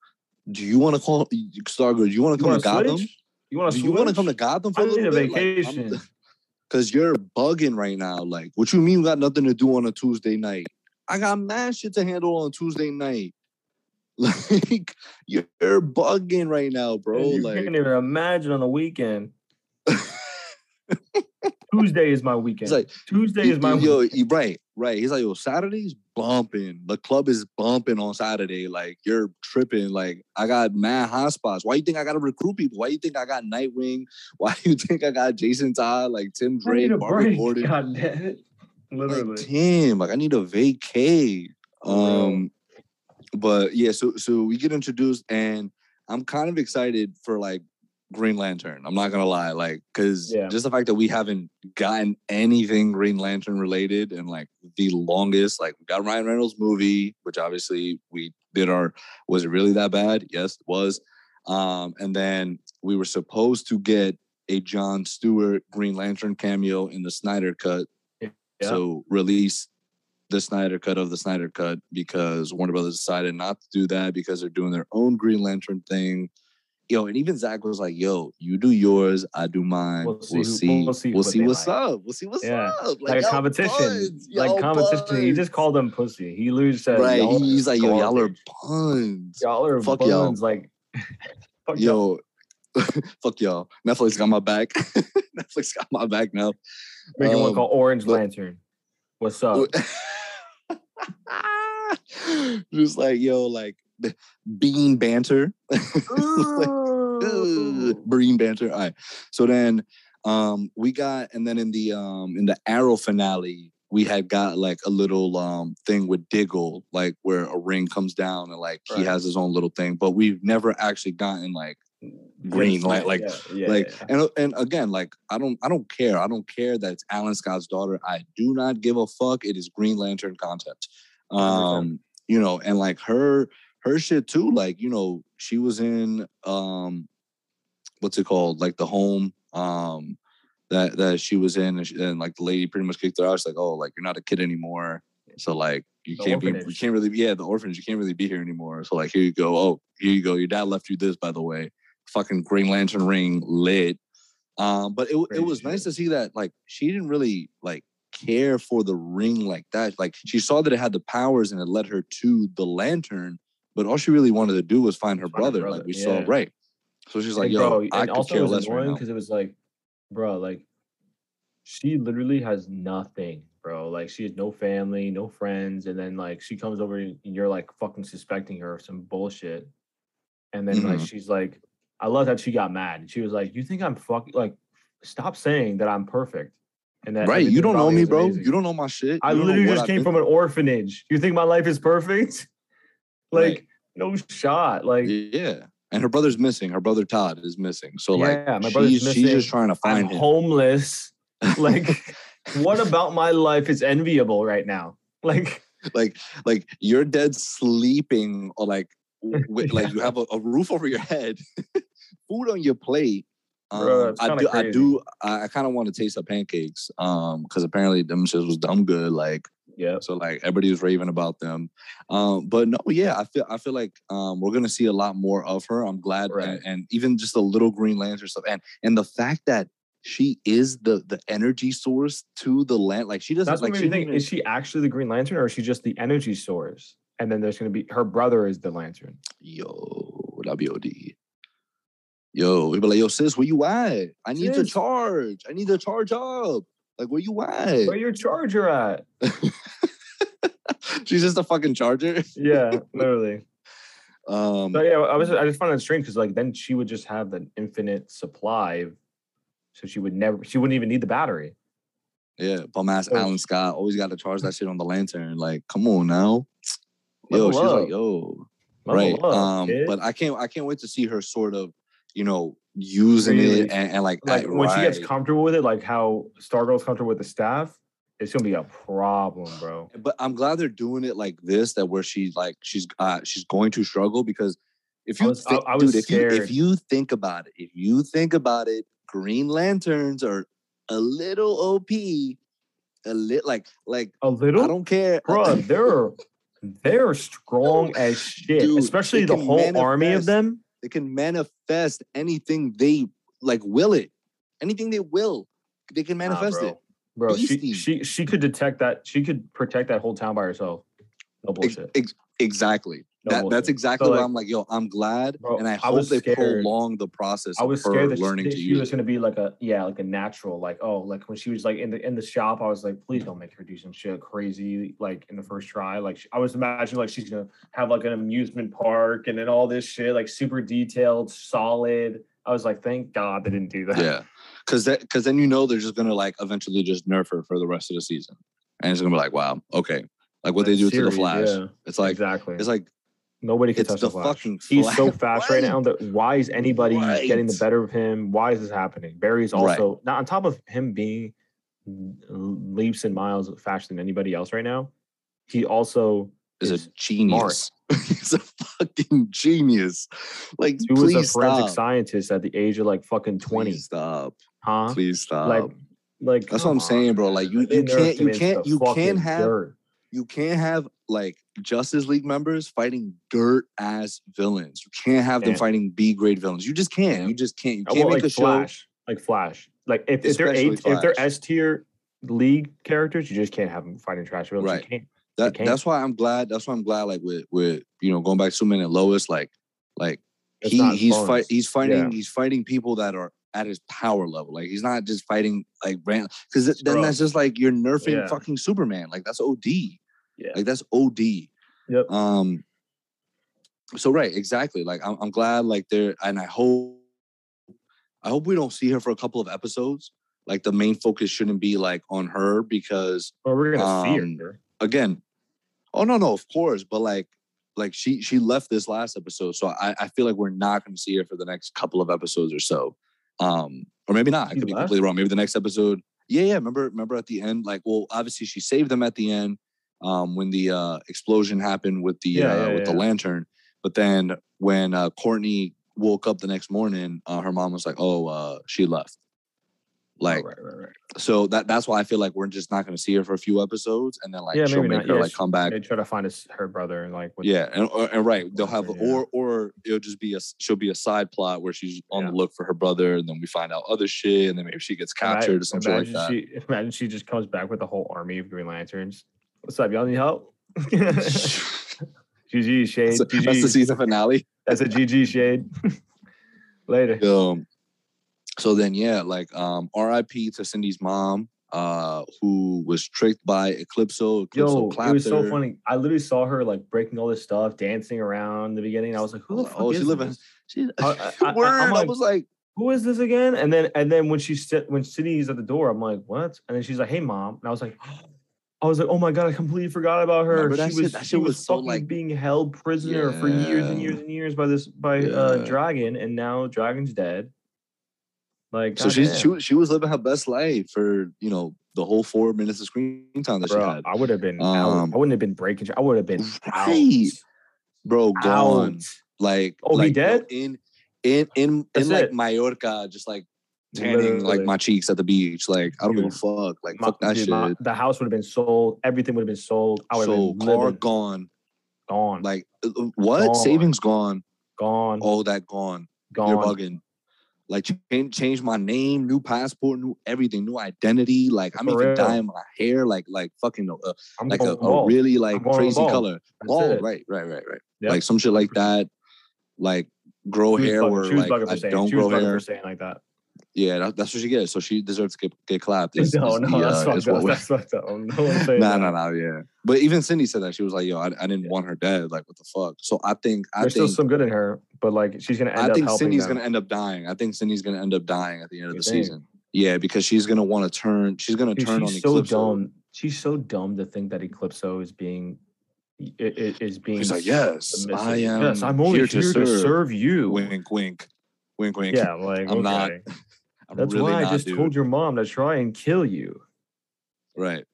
do you want to call Stargirl? Do you want to come to to Gotham? switch? You want to you want to come to Gotham for I a need little a bit? Like, vacation. Cause you're bugging right now. Like, what you mean? You got nothing to do on a Tuesday night? I got mad shit to handle on Tuesday night. Like, you're bugging right now, bro. you like, can't even imagine on the weekend. Tuesday is my weekend. Like, Tuesday is my yo, weekend. right, right. He's like, yo, Saturday's bumping. The club is bumping on Saturday. Like, you're tripping. Like, I got mad hot spots. Why you think I gotta recruit people? Why you think I got Nightwing? Why you think I got Jason Todd, like Tim Drake, Barbara. Gordon? God damn it. Literally. Like, damn, like I need a vacay. Um, but yeah, so so we get introduced, and I'm kind of excited for like Green Lantern. I'm not gonna lie, like, cause Yeah. just the fact that we haven't gotten anything Green Lantern related in like the longest. Like, we got Ryan Reynolds movie, which obviously we did our. Was it really that bad? Yes, it was. Um, and then we were supposed to get a John Stewart Green Lantern cameo in the Snyder cut. Yeah. So release the Snyder cut of the Snyder cut because Warner Brothers decided not to do that because they're doing their own Green Lantern thing. Yo, and even Zach was like, "Yo, you do yours, I do mine. We'll We'll see see. We'll we'll see. see what what's like." up. We'll see what's Yeah. up. like a competition. buns. like competition. He just called them pussy. He literally said, right. He's like, "Yo, y'all are puns. y'all are Fuck y'all. Like, fuck y'all. Yo, fuck y'all. Netflix got my back. Netflix got my back now. Making one um, called Orange but- Lantern. What's up? just like yo, like bean banter. Bean banter. All right. So then um we got and then in the um in the arrow finale, we had got like a little um thing with Diggle, like where a ring comes down and like he has his own little thing, but we've never actually gotten like Green Lan- like- yeah, yeah, like yeah. and and again like i don't i don't care i don't care that it's alan scott's daughter i do not give a fuck it is green lantern content um you know and like her her shit too like you know she was in um what's it called? Like the home um that that she was in and, she, and like the lady pretty much kicked her out. She's like oh like you're not a kid anymore. So like you The can't be you can't really yeah the orphanage. You can't really be here anymore. So like here you go. Oh here you go. Your dad left you this by the way. Fucking green lantern ring lit. Um but it, it Crazy was nice to see that like she didn't really like care for the ring like that. Like she saw that it had the powers and it led her to the lantern but all she really wanted to do was find her Find her brother, brother, like we saw right so she's like And yo bro, i and could also care it was less right annoying because it was like, bro, like she literally has nothing, bro. Like she has no family, no friends, and then like she comes over and you're like fucking suspecting her of some bullshit, and then like Mhm. she's like, I love that she got mad. And she was like, "You think I'm fucking like? Stop saying that I'm perfect." And that right you don't know me bro amazing." you don't know my shit I You don't literally just came from an orphanage. You think my life is perfect? Like Right. no shot. Like yeah and her brother's missing her brother todd is missing so Yeah, like my brother's she's, she's just trying to I'm find him homeless. Like, what about my life is enviable right now? Like, like like you're dead sleeping or like with, like you have a, a roof over your head food on your plate um, it's I do, I do, I, I kind of want to taste the pancakes, um, because apparently them shits was dumb good. Like, yeah, so like everybody was raving about them. Um, but no, yeah, I feel, I feel like um, we're gonna see a lot more of her. I'm glad, Right. and, and even just a little Green Lantern stuff, and and the fact that she is the the energy source to the land, like she doesn't that's like what she made me think. Is she actually the Green Lantern, or is she just the energy source? And then there's going to be her brother is the Lantern. Yo, WOD. Yo, we be like, yo, sis, where you at? I need to charge. I need to charge up. Like, where you at? Where your charger at? She's just a fucking charger. Yeah, literally. Um, So yeah, I was I just found it strange because like then she would just have an infinite supply, so she would never she wouldn't even need the battery. yeah, bum ass So- Alan Scott always got to charge that shit on the lantern. Like, come on now. Yo, Level she's like, yo, Level right. up, um, kid. but I can't, I can't wait to see her sort of, you know, using Really? it and, and like, like when she gets comfortable with it, like how Stargirl's comfortable with the staff, it's gonna be a problem, bro. but I'm glad they're doing it like this, that where she's like she's uh she's going to struggle because if I you was- I- think, I was dude, if you if you think about it, if you think about it, Green Lanterns are a little OP, a lit like like A little, I don't care, bro. They're they're strong as shit, Dude, especially the whole army of them. they can manifest anything they like will it, anything they will, they can manifest bro. it. Bro, she, Beastie. she she could detect that. She could protect that whole town by herself. No bullshit. ex- exactly. No that, bullshit. that's exactly So, why I'm like, yo, I'm glad, bro, and I I hope was they scared. prolong the process. I was scared that learning she, to she use was gonna be like a yeah, like a natural, like oh, like when she was like in the in the shop, I was like, please don't make her do some shit crazy like in the first try. Like she- I was imagining like she's gonna have like an amusement park and then all this shit, like super detailed, solid. I was like, thank God they didn't do that. Yeah, because that because then you know they're just gonna like eventually just nerf her for the rest of the season, and it's gonna be like, wow, okay, like what they do to the Series, Flash. yeah, It's like exactly. it's like Nobody can it's touch the the Flash. fucking He's so fast right now that why is anybody getting the better of him? Why is this happening? Barry's Right. also not on top of him being leaps and miles faster than anybody else right now. He also is a genius. He's a fucking genius. Like, he was a forensic stop. scientist at the age of like fucking twenty, Please stop. Huh? Please stop. Like, like That's what I'm come saying, bro. Like, you- They you can't- you can't- you can't have- dirt. you can't have like Justice League members fighting dirt ass villains. You can't have them fighting B grade villains. You just can't. You just can't. You uh, can't want make like a show. Flash, like Flash. Like if, if they're eight, if they're S tier league characters, you just can't have them fighting trash villains. Right. You can't. That, that's why I'm glad. That's why I'm glad. Like with with you know going back to Superman and Lois, like like It's he he's fight he's fighting Yeah. he's fighting people that are at his power level. Like he's not just fighting like brand because then that's just like you're nerfing Yeah. fucking Superman. Like that's OD. Yeah. Like that's OD. Yep. Um. So right, exactly. Like I'm, I'm glad. Like there, and I hope, I hope we don't see her for a couple of episodes. Like the main focus shouldn't be like on her because Well, we're gonna Um, see her. again, oh no, no, of course, but like like she she left this last episode, so I I feel like we're not going to see her for the next couple of episodes or so. Um, or maybe not. I could be completely wrong. Maybe the next episode. Yeah, yeah. Remember, remember at the end, like, well, obviously she saved them at the end um, when the uh, explosion happened with the Yeah, uh, yeah, with the lantern. But then when uh, Courtney woke up the next morning, uh, her mom was like, "Oh, uh, she left." Like, right, right, right. so that that's why I feel like we're just not going to see her for a few episodes, and then like Yeah, she'll make not. her Yeah, like come back They try to find us her brother, and like with, yeah, and, or- and right, they'll have, yeah. or or it'll just be a she'll be a side plot where she's on Yeah. the look for her brother, and then we find out other shit, and then maybe she gets Ima- captured or something like that. She, imagine she just comes back with a whole army of Green Lanterns. What's up? Y'all need help? GG shade. that's, the- GG. that's the season finale. That's a GG shade. Later. Um, so then yeah, like um, R.I.P. to Cindy's mom, uh, who was tricked by Eclipso. Eclipso Yo, clapped it was so funny. I literally saw her like breaking all this stuff, dancing around in the beginning. I was like, who the fuck oh, is she living-? She, I- I- I- word. I'm I like- was like, Who is this again? And then and then when she said when Cindy's at the door, I'm like, what? And then she's like, hey mom. And I was like, I was like, oh my god, I completely forgot about her. Remember she was That she shit was, was so, fucking like- being held prisoner for years and years and years by this by uh Dragon, and now Dragon's dead. Like so she's she, was- she was living her best life for you know the whole four minutes of screen time that she had. I would have been out. Um, I wouldn't have been breaking. I would have been Right. Bro, gone. out. like Oh, he like, know, dead? in in in That's in like it. Mallorca, just like tanning like my cheeks at the beach. Like I don't give a fuck. Like My- fuck that dude, shit. my- the house would have been sold. Everything would have been sold. I would have been car living, gone. gone, Like uh, what? Gone. Savings gone. gone, All that gone. gone. You're bugging. Like change, change my name, new passport, new everything, new identity. Like I'm For even real. dyeing my hair like like fucking uh, like a, a really like crazy bald. color. That's Bald, it. right, right, right, right. Yep. Like some shit like that. Like grow hair where like I don't grow hair. saying like that. Yeah, that, that's what she gets. So she deserves to get, get clapped. Is, no, is no, the, that's uh, fucked up. what That's fucked up. No no, no, no, yeah. But even Cindy said that she was like, "Yo, I, I didn't Yeah. want her dead. Like, what the fuck?" So I think, I There's think, still some good in her, but like she's gonna end I think Cindy's them. gonna end up dying. I think Cindy's gonna end up dying at the end of You the think? season. Yeah, because she's gonna want to turn. She's gonna Dude, turn on she's so Eclipso. dumb. She's so dumb to think that Eclipso is being is being. He's like, "Yes. I am. Yes, I'm only here, to, serve. you. Wink, wink, wink, wink. Yeah, like I'm not- okay. I'm That's really why I just dude. told your mom to try and kill you. Right.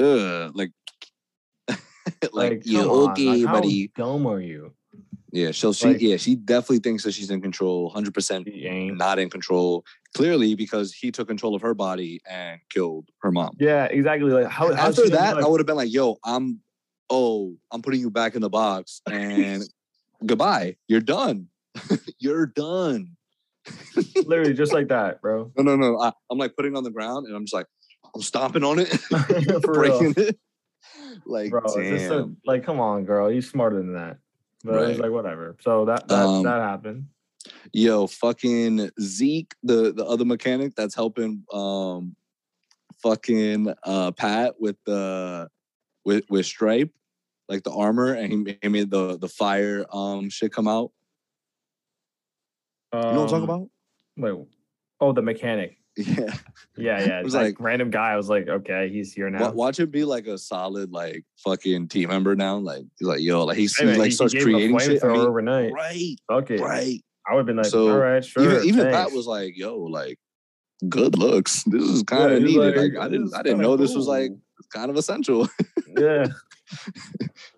Ugh, like, like, Like, yeah, okay, like, how buddy. dumb are you? Yeah, so she, like- yeah, she definitely thinks that she's in control. Hundred percent She ain't. not in control. Clearly, because he took control of her body and killed her mom. Yeah, exactly. Like how how's After she that, like, I would have been like, "Yo, I'm, oh, I'm putting you back in the box, and goodbye. You're done. You're done." Literally just like that, bro. No, no, no. I, I'm like putting it on the ground, and I'm just like, I'm stomping on it, breaking it. Like, Bro, it's just so, like, come on, girl, you're smarter than that. But it was like whatever. So that that, Um, that happened. Yo, fucking Zeke, the the other mechanic that's helping, um, fucking uh Pat with the with with Stripe, like the armor, and he, he made the the fire um shit come out. You know what I'm talking Um, about? Wait, oh, the mechanic. Yeah. Yeah, yeah. it was like, like- random guy. I was like, okay, he's here now. Watch him be like a solid like fucking team member now. Like he's like yo, like he's, Hey, man, like he- starts creating shit. I mean, overnight. right, it. right. I would have been like, So, all right, sure. even even thanks. was like, yo, like good looks. This is kind of he's needed. Like, like, I didn't I didn't know this was like kind of essential. yeah.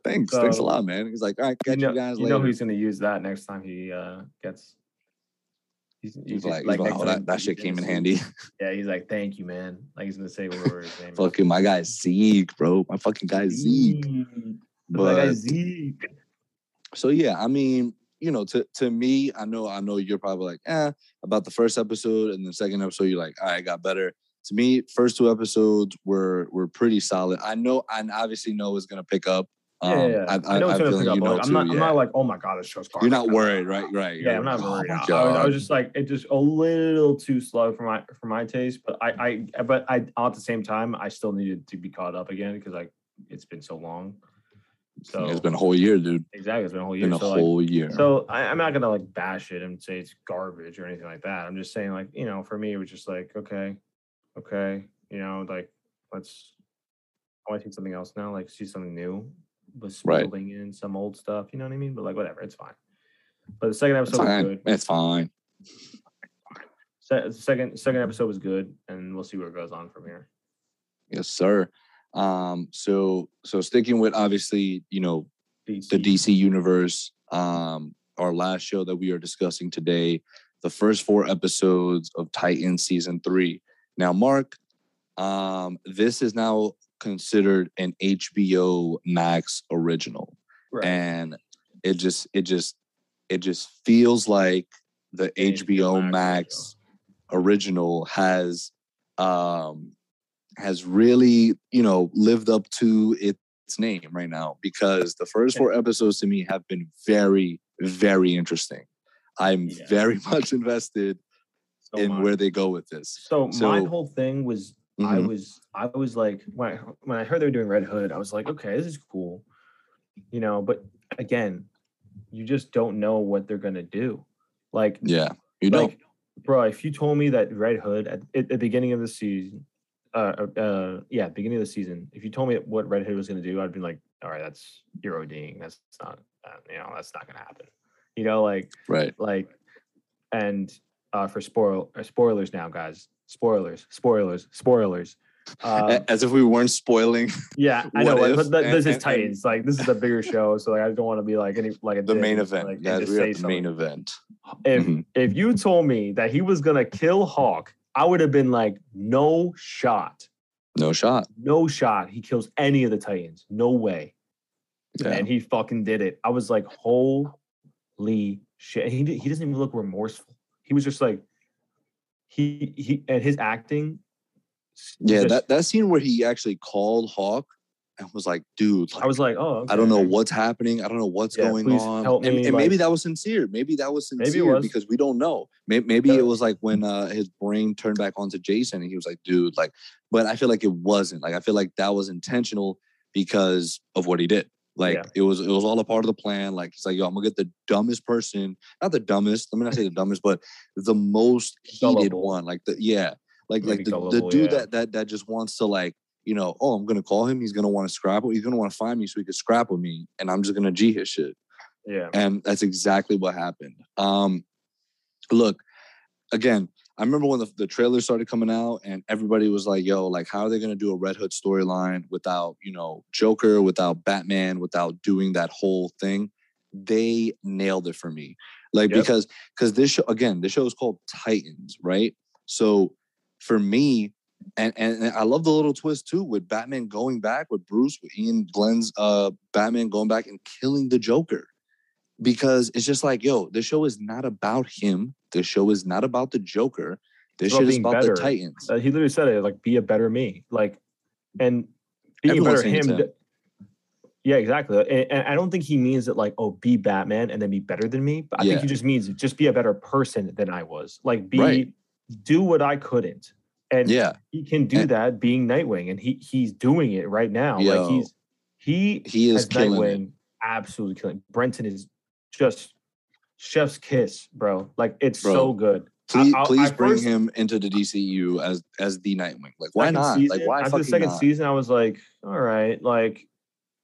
thanks, thanks a lot, man. He's like, all right, You catch know, you guys you later. know he's gonna use that next time he uh gets. He's, he's gonna- like, he's like oh, that, that shit came in handy. Yeah, he's like, thank you, man. Like he's gonna say whatever his name is. fucking my guy Zeke, bro. My fucking guy Zeke. Zeke. My guy Zeke. so yeah, I mean, you know, to to me, I know, I know you're probably like, eh, about the first episode and the second episode, you're like, all right, got better. To me, first two episodes were were pretty solid. I know, I obviously know it's gonna pick up. Yeah, Um, yeah, yeah. I, I, I know I it's feel gonna pick like up. you but, know like, I'm too. not. I'm not like, oh my god, this show's You're not garbage. worried, right? Right. Yeah, You're I'm not like, worried. Oh my I, I was, I was just like, it just a little too slow for my for my taste. But I, I, but I at the same time, I still needed to be caught up again because like it's been so long. So it's been a whole year, dude. exactly, it's been a whole year. Been a so, like, whole year. So I, I'm not gonna like bash it and say it's garbage or anything like that. I'm just saying like you know for me it was just like okay, okay, you know like let's I want to see something else now, like see something new. Was Right. sprinkling in some old stuff. You know what I mean? But like whatever, it's fine. But the second It's episode was fine. good. It's fine. Se- second second episode was good, and we'll see where it goes on from here. Yes, sir. Um, so so sticking with obviously, you know, DC. the DC universe. Um, our last show that we are discussing today, the first four episodes of Titan season three. Now, Mark, um, this is now considered an HBO Max original, Right. and it just it just it just feels like the An HBO Max original. has um has really you know lived up to its name right now because the first four episodes to me have been very very interesting. I'm Yeah. very much invested So in mine- where they go with this. So, my whole thing was I Mhm. was I was like when I, when I heard they were doing Red Hood, I was like, okay, this is cool, you know. But again, you just don't know what they're gonna do. Like, yeah you know like, bro, if you told me that Red Hood at, at the beginning of the season, uh, uh, uh, yeah, beginning of the season, if you told me what Red Hood was gonna do, I'd be like, all right, that's you're ODing. That's not, uh, you know, that's not gonna happen. You know, like right like and uh for spoil uh, spoilers now guys. Spoilers spoilers spoilers. Um, as if we weren't spoiling yeah i know but, and- this is titans. Like this is a bigger show so like i don't want to be like any like a the main event. like, we're say at the main event. If Mhm. if you told me that he was gonna kill hawk i would have been like no shot. No shot. No shot he kills any of the titans. No way. Yeah. And he fucking did it. I was like, holy shit. He he doesn't even look remorseful. He was just like, he he and his acting. yeah just- that, that scene where he actually called hawk and was like dude like, I was like, oh, I don't know what's happening. I don't know what's Yeah, going on. and, and maybe that was sincere. Maybe that was sincere was. because we don't know. Maybe, maybe Yeah. it was like when uh, his brain turned back onto Jason and he was like, dude, like, but I feel like it wasn't. Like, I feel like that was intentional because of what he did. Like Yeah. it was, it was all a part of the plan. Like he's like, yo, I'm gonna get the dumbest person, not the dumbest. Let me not say the dumbest, but the most heated Gullible. one. Like the yeah, like Maybe like the, the dude yeah. that that that just wants to like you know, oh, I'm gonna call him. He's gonna want to scrap. He's gonna want to find me so he could scrap with me, and I'm just gonna g his shit. Yeah. And that's exactly what happened. Um, look, again, I remember when the, the trailer started coming out, and everybody was like, "Yo, like, how are they gonna do a Red Hood storyline without, you know, Joker, without Batman, without doing that whole thing?" They nailed it for me, like Yep. because because this show again, this show is called Titans, right? So for me, and, and and I love the little twist too with Batman going back with Bruce with Iain Glen's uh Batman going back and killing the Joker because it's just like yo this show is not about him this show is not about the Joker this shit is about better. the Titans Uh, he literally said it like, be a better me. Like, and being Everyone's better him. d- Yeah, exactly. And, and I don't think he means it like, oh, be Batman and then be better than me. But I Yeah. think he just means just be a better person than I was. Like, be Right. do what I couldn't. And yeah he can do And- that being Nightwing, and he he's doing it right now. Yo. like he's he he is killing Nightwing it absolutely killing. Brenton is just chef's kiss, bro. Like it's Bro, so good. please I- please I bring first- him into the DCU as as the Nightwing like why not Season, like why after the second not? season, I was like, all right, like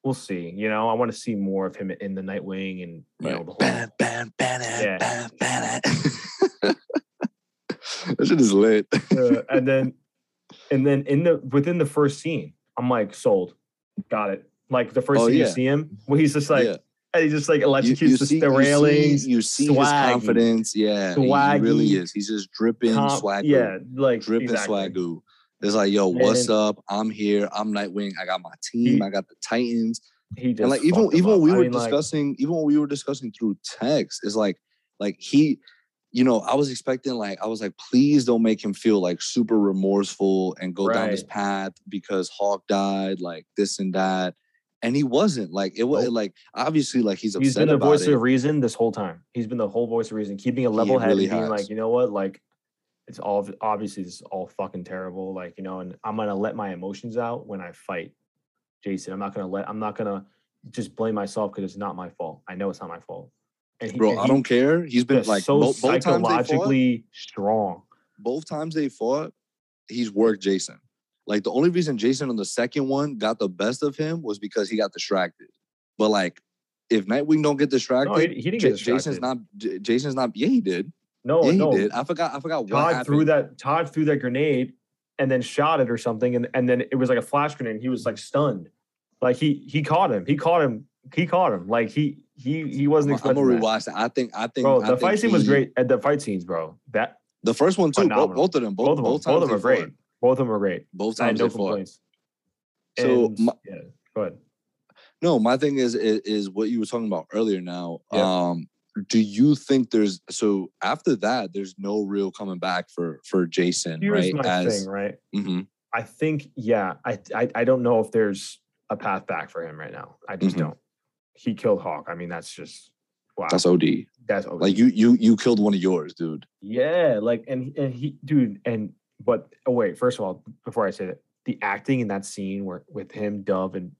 we'll see. You know, I want to see more of him in the Nightwing and you know Right. the whole. Ban, ban, ban Yeah. ban, ban it. that shit is lit uh, and then and then in the within the first scene, I'm like sold, got it. Like the first Oh, scene yeah. you see him, where he's just like, Yeah. And he just like electrocutes you the, see, the you railings. see, you see his swaggy, confidence. Yeah, he- he really is. He's just dripping comp- swag. Yeah, like dripping exactly. swagoo. It's like, yo, what's And- up? I'm here. I'm Nightwing. I got my team. He- I got the Titans. He just and like even even when we I were mean, like, discussing, even when we were discussing through text, is like, like he, you know, I was expecting like I was like, please don't make him feel like super remorseful and go down this path because Hawk died, like this and that. And he wasn't like it was Nope. like obviously like he's upset he's been the voice it. of reason this whole time. He's been the whole voice of reason, keeping a level head really and being has. like, you know what, like it's all obviously this is all fucking terrible. Like, you know, and I'm gonna let my emotions out when I fight Jason. I'm not gonna let I'm not gonna just blame myself because it's not my fault. I know it's not my fault. And he, Bro, and I he- don't care. He's been like so bo- both times they fought, psychologically strong. both times they fought, he's worked Jason. Like the only reason Jason on the second one got the best of him was because he got distracted. but like if Nightwing don't get distracted, No, he, he didn't J- get distracted. Jason's not. J- Jason's not. Yeah, he did. No, yeah, he no. did. I forgot. I forgot what Todd threw that. Todd threw that grenade and then shot it or something, and and then it was like a flash grenade. And he was like stunned. Like he he caught him. He caught him. He caught him. Like he he he wasn't I'm, I'm gonna rewatch that. I think. I think. Bro, the think fight scene was great. At the fight scenes, bro. That The first one too. Both, both of them. Both, both, of them, both both of them are great. fought. Both of them are great. Both times no they fought. complaints. So And- my- yeah, go ahead. No, my thing is, is is what you were talking about earlier. Now, Yeah. um, do you think there's so after that, there's no real coming back for for Jason, Here's right? my As thing, right? Mhm. I think, yeah, I, I I don't know if there's a path back for him right now. I just Mhm. don't. He killed Hawk. I mean, that's just wow. that's OD. That's OD. Like you you you killed one of yours, dude. Yeah, like and and he, dude, and but oh wait, first of all, before I say that, the acting in that scene where with him, Dove, and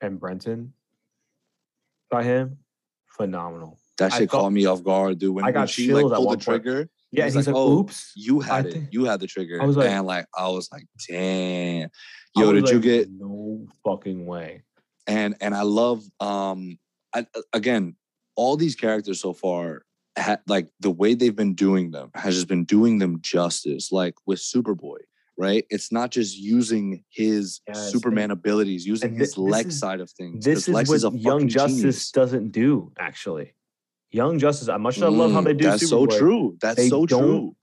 and Brenton by him, phenomenal. That thought- caught me off guard, dude. When, I when got she like pulled the one point. trigger, Yeah, He's he's like, like, "Oh, "Oops." you had I it. think- You had the trigger. I was like- and like I was like, damn. Yo, did you get no fucking way? and and I love um I, again all these characters so far ha, like the way they've been doing them has just been doing them justice like with Superboy right it's not just using his Superman abilities using and his this Lex is- side of things This Lex is what a Young Justice genius. doesn't do, actually. Young Justice, much as I love how Mm, they do that's so true that's they so don't true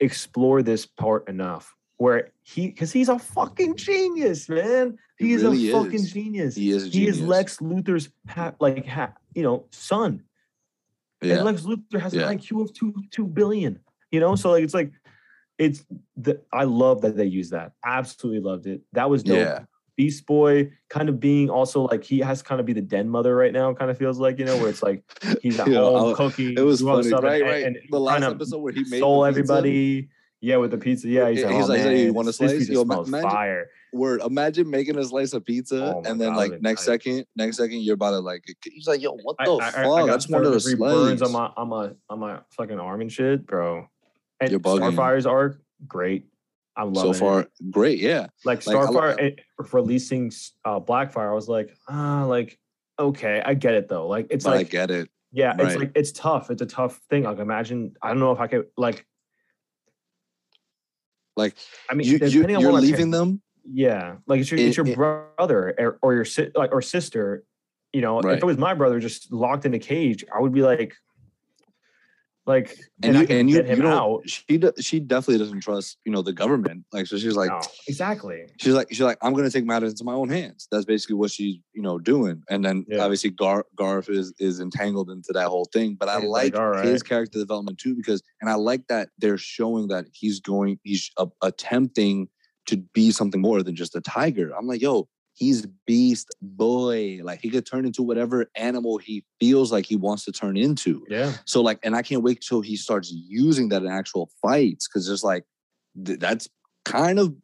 explore this part enough. Where he, because he's a fucking genius, man. He He, is really a fucking is. genius. he is a he is Lex Luthor's ha- like ha- you know son, yeah and Lex Luthor has Yeah. an IQ of two two billion. You know, so like it's like it's the I love that they use that. Absolutely loved it. That was dope. yeah Beast Boy kind of being also like he has to kind of be the den mother right now. Kind of feels like you know where it's like he's at home cooking. it was funny stuff, right and, right And, the last episode where he made stole everybody. Yeah, with the pizza. Yeah, he's oh, He's like, like, oh, like, man, "You want this slice? pizza Yo, smells imagine- fire. Word imagine making a slice of pizza Oh and then God, like next I- second next second you're about to like he's like yo what the I, I, fuck I just wanted a 33 burns on my on my on my fucking arm and shit, bro. And You're bugging. Starfire's arc, great. I'm loving so far it. great yeah Like like, I lo- Starfire eh, releasing uh, Blackfire, I was like, ah, like okay, I get it though. Like it's but I get it yeah, it's like it's tough. It's a tough thing. Like imagine, I don't know if I could like. like I mean, you, you, you're what leaving them Yeah, like it's your it's your it- brother or, or your si- like or sister. You know, Right. if it was my brother just locked in a cage, I would be like, like, and, I you and you get him you she she definitely doesn't trust you know the government like so she's like No, exactly. she's like she's like I'm gonna take matters into my own hands that's basically what she's you know doing and then Yeah. obviously Gar- Garth is is entangled into that whole thing but I He's like like, "All his character development too because and I like that they're showing that he's going he's a, attempting to be something more than just a tiger I'm like yo he's beast boy like he could turn into whatever animal he feels like he wants to turn into Yeah, so like, and I can't wait till he starts using that in actual fights because there's like th- that's kind of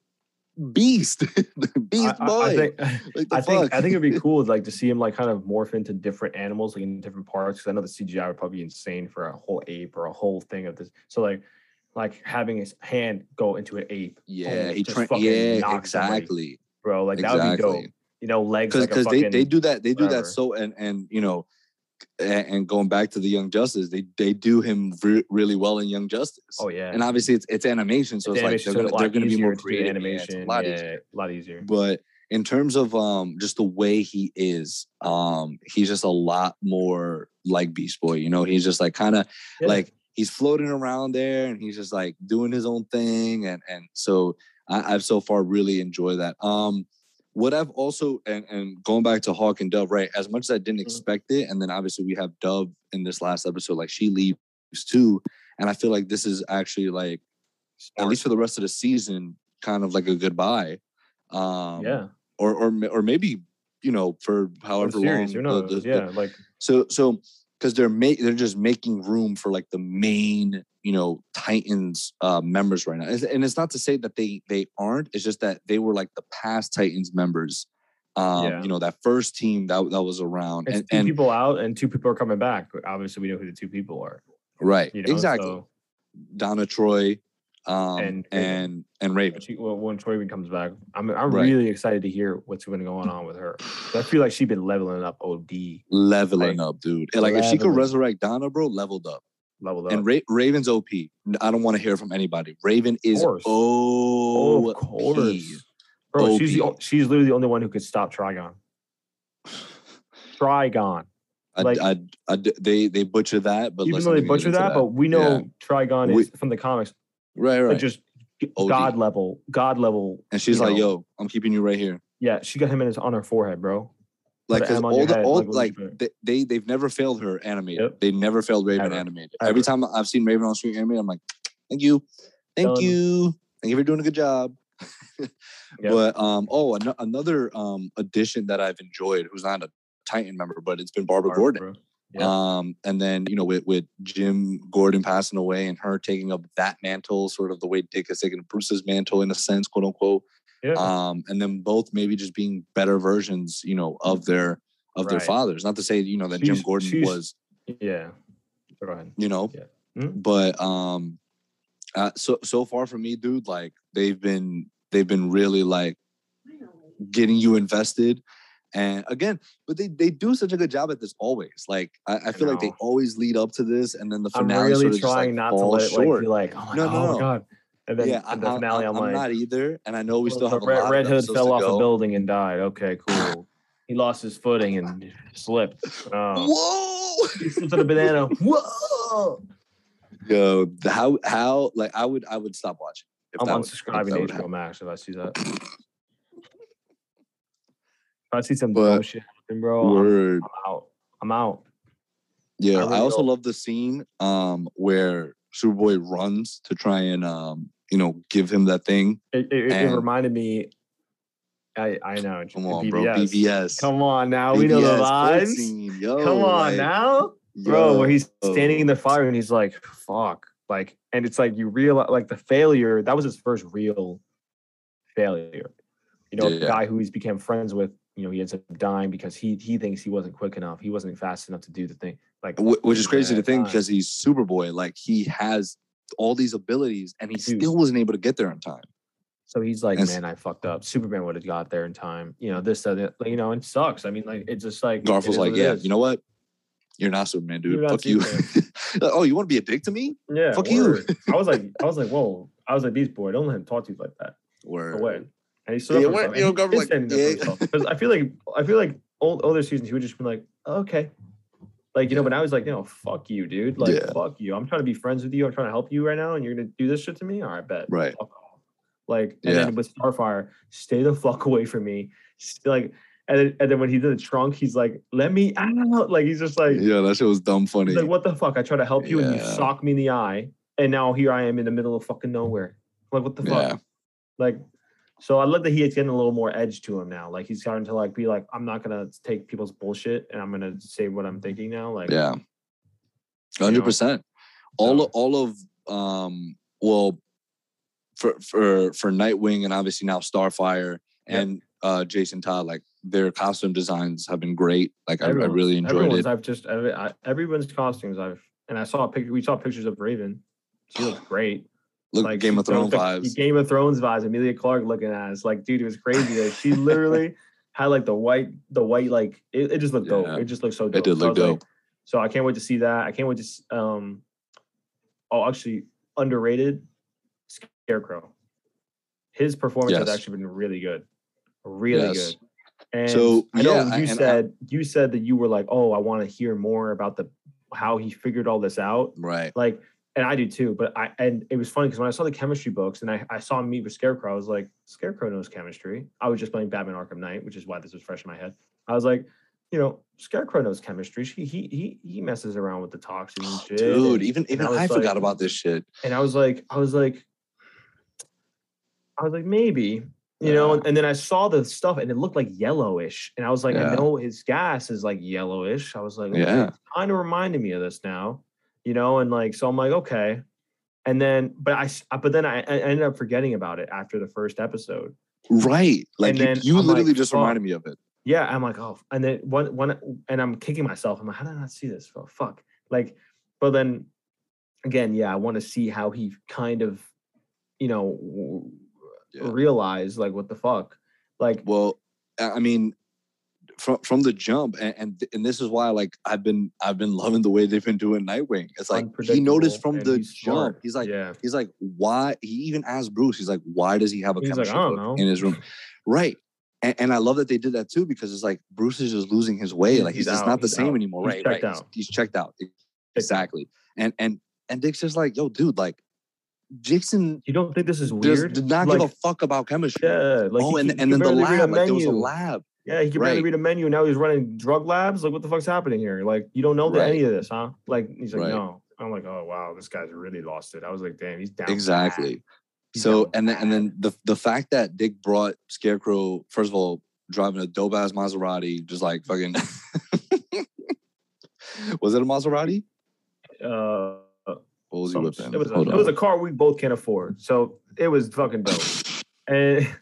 beast, beast I, I- boy. I think. like the I think? I think it'd be cool like to see him like kind of morph into different animals like in different parts because I know the CGI would probably be insane for a whole ape or a whole thing of this. So like like having his hand go into an ape, yeah, he fucking Yeah, somebody, exactly, bro. Like that would be dope. You know, legs Because like they they do that they do whatever. that so and and you know. And, going back to the Young Justice, they they do him re- really well in Young Justice. Oh yeah, and obviously it's it's animation, so The it's, animation's like they're a gonna, they're gonna be more to creative. yeah, it's animation, a lot yeah, easier. a lot easier. but in terms of um just the way he is um he's just a lot more like beast boy you know he's just like kind of Yeah. like he's floating around there and he's just like doing his own thing and and so I, i've so far really enjoyed that um what i've also and and going back to hawk and dove right as much as i didn't Mhm. expect it and then obviously we have dove in this last episode like she leaves too and i feel like this is actually like at least for the rest of the season kind of like a goodbye um yeah, or or or maybe you know for Or however series, long. knows? the- the- yeah, like So so because they're make they're just making room for like the main you know Titans uh, members right now, and and it's not to say that they they aren't. It's just that they were like the past Titans members. Um, Yeah. you know that first team that that was around, it's and, two and people out and two people are coming back. Obviously, we know who the two people are. right You know, exactly. so- Donna Troy, um, And and Raven. and Raven. When, she, well, when Raven comes back, I'm I'm Right. really excited to hear what's going to go on with her. I feel like she's been leveling up OD, Leveling Like, up, dude. And, Like if she could resurrect Donna, bro, leveled up. leveled up. And Ra- Raven's OP. I don't want to hear from anybody. Raven is course. oh, of course, bro. She's the, she's literally the only one who could stop Trigon. Trigon. I, Like- I, I, they they butcher that, but Even though they butcher into that, but we know Yeah. Trigon We- is from the comics, right, like right. just g- OD. god level, god level. and she's like, know. "Yo, I'm keeping you right here." Yeah, she got him in his on her forehead, bro. Like, cause an M on all the head, all like, like they, they they've never failed her animated. Yep. They never failed Raven Ever. animated. Ever. Every time I've seen Raven on screen animated, I'm like, "Thank you, thank Done. you, thank you for doing a good job." Yep. But um, oh, an- another um addition that I've enjoyed, who's not a Titan member, but it's been Barbara Barbara, Gordon. Um, and then you know with with Jim Gordon passing away and her taking up that mantle, sort of the way Dick has taken Bruce's mantle in a sense, quote unquote. Yeah. Um, and then both maybe just being better versions, you know, of their of their fathers. Not to say you know that Jim Gordon was, yeah. Go ahead. you know, Yeah. Mhm. but um, uh, so so far for me, dude, like they've been they've been really like getting you invested. And again, but they, they do such a good job at this always. Like I, I feel like they always lead up to this, and then the I'm finale really sort of just, trying like, not to let it like, short. be like, oh my, No, god, no, oh no. my god. And then yeah, the I, finale, am I'm, like, not either, and I know we well, still have a Red, Red Hood fell off a building and died. Okay, cool. he lost his footing and slipped. Oh. Whoa! He slipped on a banana. Whoa! Yo, how how like I would I would stop watching. If I'm that would- if unsubscribing to HBO. Max if I see that. If I see some But- shit happen, bro, I'm, I'm out. I'm out. Yeah, I I, also don't- love the scene um where Superboy runs to try and um you know give him that thing. It, it, it reminded me. I I know. Come on, bro, BvS. Come on now, we know the BvS vibes. scene, Yo, Come on like, now, bro. Where he's standing in the fire and he's like, "Fuck!" Like, and it's like you realize, like the failure. That was his first real failure. You know, Yeah, yeah. guy who he's became friends with. You know, he ends up dying because he he thinks he wasn't quick enough. He wasn't fast enough to do the thing. Like, which is crazy to think because he's Superboy. Like he has all these abilities, and he Dude. still wasn't able to get there in time. So he's like, And man, I fucked up. Superman would have got there in time. You know, this, that, that, you know, it sucks. I mean, like, it's just like was like, "Yeah, you know what? You're not Superman, dude. Not Fuck you." oh, you want to be a dick to me? yeah, fuck you. I was like, I was like, whoa. I was like, these boy, don't let him talk to you like that. Where? No way. And he stood Yeah, up for himself. you know, like, standing up for yeah. himself. Because I feel like I feel like old older seasons he would just be like, okay. Like, you know, but now he's like, you know, fuck you, dude. Like, Yeah. fuck you. I'm trying to be friends with you. I'm trying to help you right now, and you're gonna do this shit to me? All right, bet. Right. Like, and Yeah. then with Starfire, stay the fuck away from me. Like, and then, and then when he did the trunk, he's like, let me out. Like, he's just like, Yeah, that shit was dumb funny. like, what the fuck? I try to help you, and you sock me in the eye, and now here I am in the middle of fucking nowhere. Like, what the fuck? yeah, Like, so I love that he's getting a little more edge to him now. Like he's starting to like be like, I'm not gonna take people's bullshit and I'm gonna say what I'm thinking now. Like, yeah, hundred percent. All So- of, all of um, well, for for for Nightwing and obviously now Starfire Yep. and uh Jason Todd, like their costume designs have been great. Like I, I really enjoyed everyone's. it. I've just every, I, everyone's costumes. I've and I saw a picture. We saw pictures of Raven. She looks great. Look, Like Game of Thrones vibes. Game of Thrones vibes. Emilia Clarke looking at us like, dude, it was crazy. Like, she literally had like the white, the white like it, it just looked dope. Yeah. It just looked so dope. It did So I look like- dope. So I can't wait to see that. I can't wait to. Um, oh, actually, underrated Scarecrow. His performance has actually been really good, really Yes. good. And So, I know yeah, you and I- said you said that you were like, oh, I want to hear more about the how he figured all this out. Right. Like, and I do too. But I and it was funny because when I saw the chemistry books and I, I saw him meet with Scarecrow, I was like, Scarecrow knows chemistry. I was just playing Batman Arkham Knight, which is why this was fresh in my head. I was like, you know, Scarecrow knows chemistry. He he he, he messes around with the toxins and shit. Dude, and, even and even I I forgot like- about this shit. and I was like, I was like, I was like, maybe, you know, and then I saw the stuff and it looked like yellowish. And I was like, Yeah. I know his gas is like yellowish. I was like, okay, Yeah. it's kind of reminding me of this now, you know, and like, so I'm like, okay. And then, but I but then I, I ended up forgetting about it after the first episode. Right. Like you, you I'm like, literally just fuck. reminded me of it. Yeah, I'm like, oh, and then one, one, and I'm kicking myself. I'm like, how did I not see this? Oh, fuck. Like, but then again, yeah, I want to see how he kind of you know, Yeah. realize like what the fuck, like Well, I mean, from from the jump, and, and and this is why like I've been I've been loving the way they've been doing Nightwing. It's like he noticed from the he's jump. smart. He's like yeah, he's like why he even asked Bruce. He's like why does he have a He's chemistry "I don't book know." in his room? right. And, and I love that they did that too because it's like Bruce is just losing his way. Like he's, he's just out. not the He's same out. anymore. He's right. checked right. He's- out. He's, checked out. Exactly. And and and Dick's just like yo, dude, like Jason you don't think this is weird? did not like, give a fuck about chemistry. yeah, like oh, he and, he and then the barely read a lab, like there was a lab. Yeah, he can barely Right. read a menu. Now he's running drug labs. Like, what the fuck's happening here? Like, you don't know Right. any of this, huh? Like, he's like, Right. no. I'm like, oh wow, this guy's really lost it. I was like, damn, he's down. Exactly. He's So down and then and then the the fact that Dick brought Scarecrow first of all driving a dope ass Maserati, just like fucking. was it a Maserati? uh, What was he whipping? it was a, it was a car we both can't afford. So it was fucking dope. and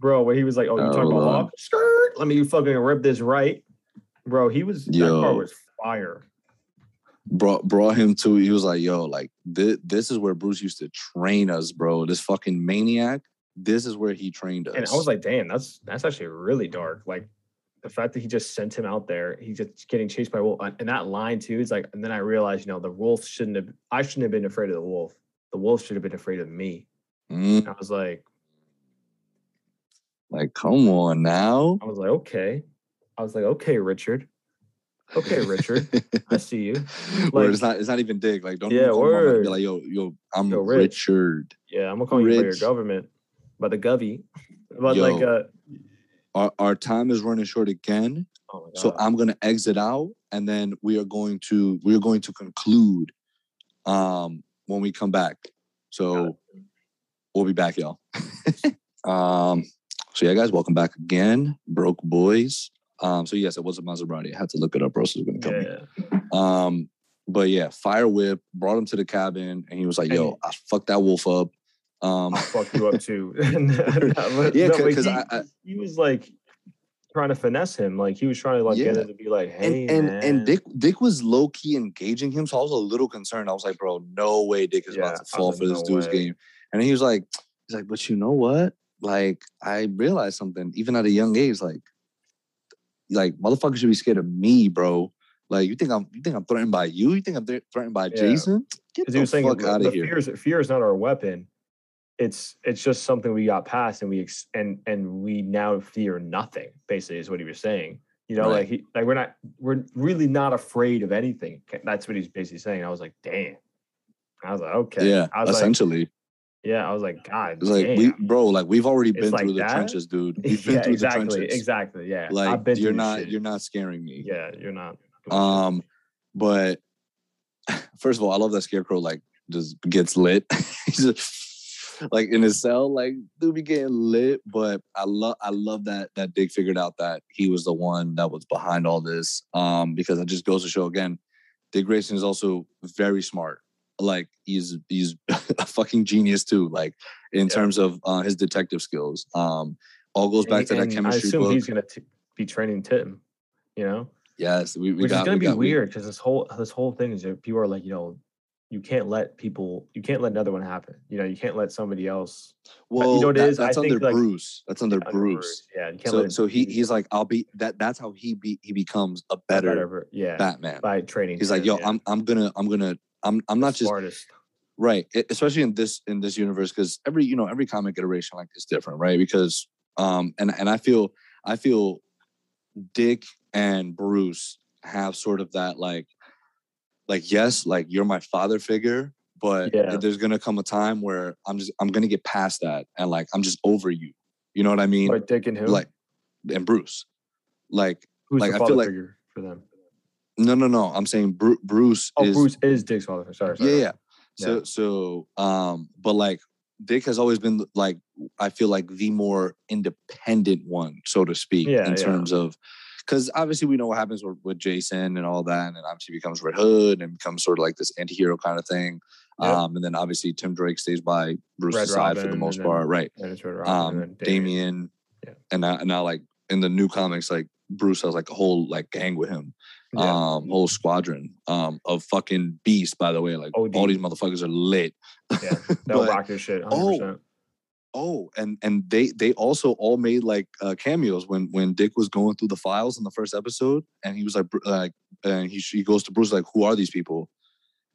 bro, when he was like, "Oh, you talking about. Hawk? Skirt? Let me fucking rip this right." Bro, he was that car was fire. brought brought him to. He was like, "Yo, like this, this is where Bruce used to train us, bro. This fucking maniac. This is where he trained us." And I was like, damn, that's that's actually really dark. Like the fact that he just sent him out there, he's just getting chased by a wolf. And that line too, is like, and then I realized, you know, the wolf shouldn't have I shouldn't have been afraid of the wolf. The wolf should have been afraid of me. Mm, And I was like, like, come on now. I was like, okay. I was like, okay, Richard. Okay, Richard. I see you. Like- it's not, it's not even Dick. Like, don't Yeah, call him out, like, word. Be like, yo, yo, I'm Yo, Rich. Richard. Yeah, I'm gonna call you by your government, by the govy. But Yo. like uh Our our time is running short again. oh my So I'm gonna exit out, and then we are going to we are going to conclude um when we come back. So we'll be back, y'all. um so yeah, guys, welcome back again. Broke boys. Um, so yes, it was a Maserati. I had to look it up, or else it was gonna kill me. yeah. Um, but yeah, fire whip brought him to the cabin, and he was like, "Yo, And- I fucked that wolf up." Um, I'll fuck you up too. Yeah, no, but 'cause he, I- I- he was like trying to finesse him. Like he was trying to like get him to be like, hey, and man. and Dick Dick was low key engaging him, so I was a little concerned. I was like, "Bro, no way, Dick is Yeah, about to fall for like, this no dude's way. game." And he was like, "He's like, but you know what? Like, I realized something even at a young age. Like, like motherfuckers should be scared of me, bro." Like you think I'm you think I'm threatened by you? You think I'm thre- threatened by Yeah. Jason? Get the he was saying fuck out of here! fear is fear is not our weapon. It's it's just something we got past and we ex- and and we now fear nothing. Basically, is what he was saying. You know, Right. like he like we're not we're really not afraid of anything. That's what he's basically saying. I was like, damn. I was like, okay. Yeah, I was like, essentially. Yeah. I was like, God, It's like we, bro, like we've already It's been like through the that? trenches, dude. We've been yeah, through exactly, the trenches. exactly. Yeah, Like I've been you're not, shit. you're not scaring me. Yeah, you're not. Um, but first of all, I love that Scarecrow like just gets lit. He's just like in his cell, like dude be getting lit. But I love, I love that that Dick figured out that he was the one that was behind all this. Um, because it just goes to show again, Dick Grayson is also very smart. Like he's he's a fucking genius too. Like in Yeah. terms of uh, his detective skills. Um, all goes back to that chemistry I assume book. he's gonna t- be training Tim. You know. yes, we, we which got. is gonna we be weird because this whole this whole thing is that people are like, you know, you can't let people, you can't let another one happen. You know, you can't let somebody else. Well, you know what it is? that- is? I that's think, under like, Bruce. That's under under Bruce. Yeah, you can't So so he he's like, I'll be that. That's how he be he becomes a be better. Yeah, Batman. by training. He's like, yo, yeah. I'm I'm gonna I'm gonna I'm I'm not just smartest. right, especially in this in this universe because every you know every comic iteration like is different, right? Because um and and I feel I feel Dick and Bruce have sort of that like like yes, like you're my father figure, but Yeah. there's gonna come a time where I'm just I'm gonna get past that and like I'm just over you. You know what I mean? Like Dick and who? like and Bruce. Like who's like, I feel father like- for them? No no no, I'm saying Bru- Bruce Oh, is Bruce is Dick's father. Sorry, sorry. yeah yeah. So so um but like Dick has always been like I feel like the more independent one, so to speak, Yeah, in yeah. terms of because obviously we know what happens with, with Jason and all that, and then obviously becomes Red Hood and becomes sort of like this anti-hero kind of thing. Yep. Um, and then obviously Tim Drake stays by Bruce's side for the most and then part, right? And Robin, um, and then Damian, Yeah. and now, and now like in the new comics, like Bruce has like a whole like gang with him. Yeah. um, whole squadron um of fucking beasts. By the way, like OD. all these motherfuckers are lit. Yeah, they'll rock your shit. 100%. Oh, Oh, and and they they also all made like uh, cameos when when Dick was going through the files in the first episode, and he was like like and he he goes to Bruce like, who are these people?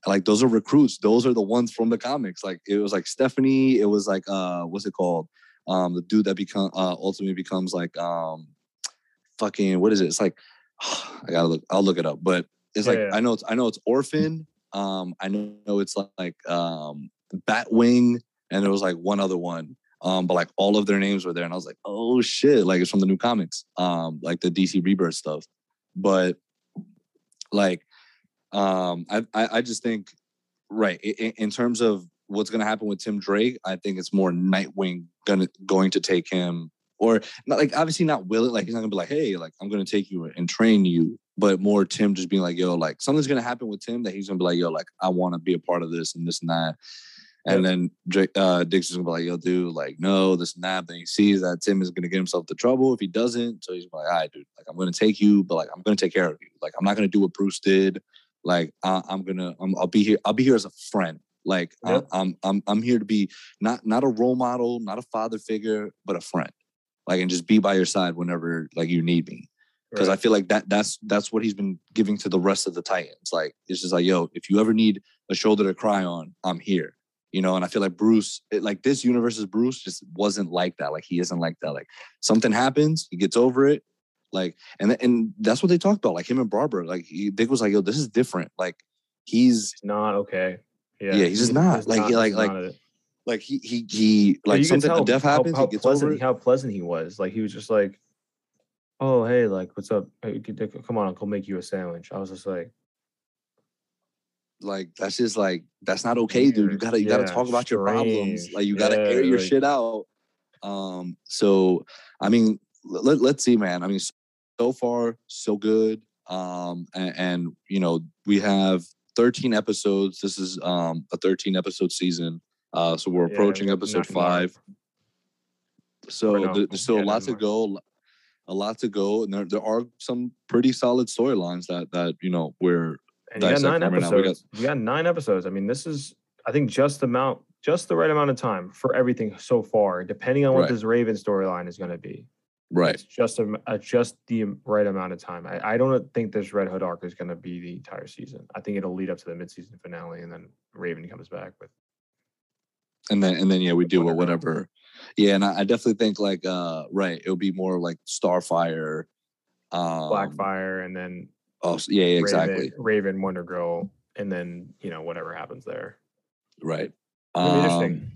And, like those are recruits. Those are the ones from the comics. Like it was like Stephanie. It was like uh what's it called? Um, the dude that become uh ultimately becomes like um fucking what is it? It's like I gotta look. I'll look it up. But it's Yeah, like yeah. I know it's I know it's Orphan. Um, I know it's like um Batwing, and there was like one other one. Um, but like all of their names were there, and I was like, oh shit, like it's from the new comics, um, like the DC Rebirth stuff. But like, um, I I, I just think, right, in, in terms of what's gonna happen with Tim Drake, I think it's more Nightwing gonna going to take him, or not like obviously not willing, like he's not gonna be like, hey, like I'm gonna take you and train you, but more Tim just being like, yo, like something's gonna happen with Tim that he's gonna be like, yo, like I want to be a part of this and this and that. And then Drake, uh, gonna be like, yo, dude, like, no, this and that. Then he sees that Tim is gonna get himself to trouble if he doesn't. So he's like, all right, dude, like, I'm gonna take you, but like, I'm gonna take care of you. Like, I'm not gonna do what Bruce did. Like, I, I'm gonna, I'm, I'll be here. I'll be here as a friend. Like, I- I'm, I'm, I'm here to be not, not a role model, not a father figure, but a friend. Like, and just be by your side whenever like you need me because I feel like that that's that's what he's been giving to the rest of the Titans. Like it's just like, yo, if you ever need a shoulder to cry on, I'm here. You know, and I feel like Bruce, it, like this universe's Bruce, just wasn't like that. Like he isn't like that. Like something happens, he gets over it. Like and and that's what they talked about. Like him and Barbara. Like he, Dick was like, yo, this is different. Like he's It's not okay. Yeah, Yeah, he's just not. Like, he's like- not like, it. Like he he he like you something tell death how- happens, How, he gets pleasant, how pleasant he was. Like he was just like, "Oh, hey, like, what's up? Hey, come on, I'll make you a sandwich." I was just like, like that's just like that's not okay dude. You gotta you gotta talk about your problems. like you gotta Yeah, air your like- shit out. Um so i mean let, let's see man. I mean so far so good. Um and, and you know we have 13 episodes. This is um a 13 episode season uh so we're Yeah, approaching episode five so no, there- there's still yeah, a lot to go a lot to go and there, there are some pretty solid storylines that that you know we're and you got nine right now. We got- episodes. You got nine episodes. I mean, this is, I think, just the amount, just the right amount of time for everything so far. Depending on what Right. this Raven storyline is going to be, right It's just a, a just the right amount of time. I, I don't think this Red Hood arc is going to be the entire season. I think it'll lead up to the midseason finale, and then Raven comes back with and then and then yeah we do or Whatever. whatever yeah and I, I definitely think like uh right it would be more like starfire um Blackfire, and then oh yeah, yeah exactly Raven, Raven, Wonder Girl, and then you know whatever happens there. right um interesting.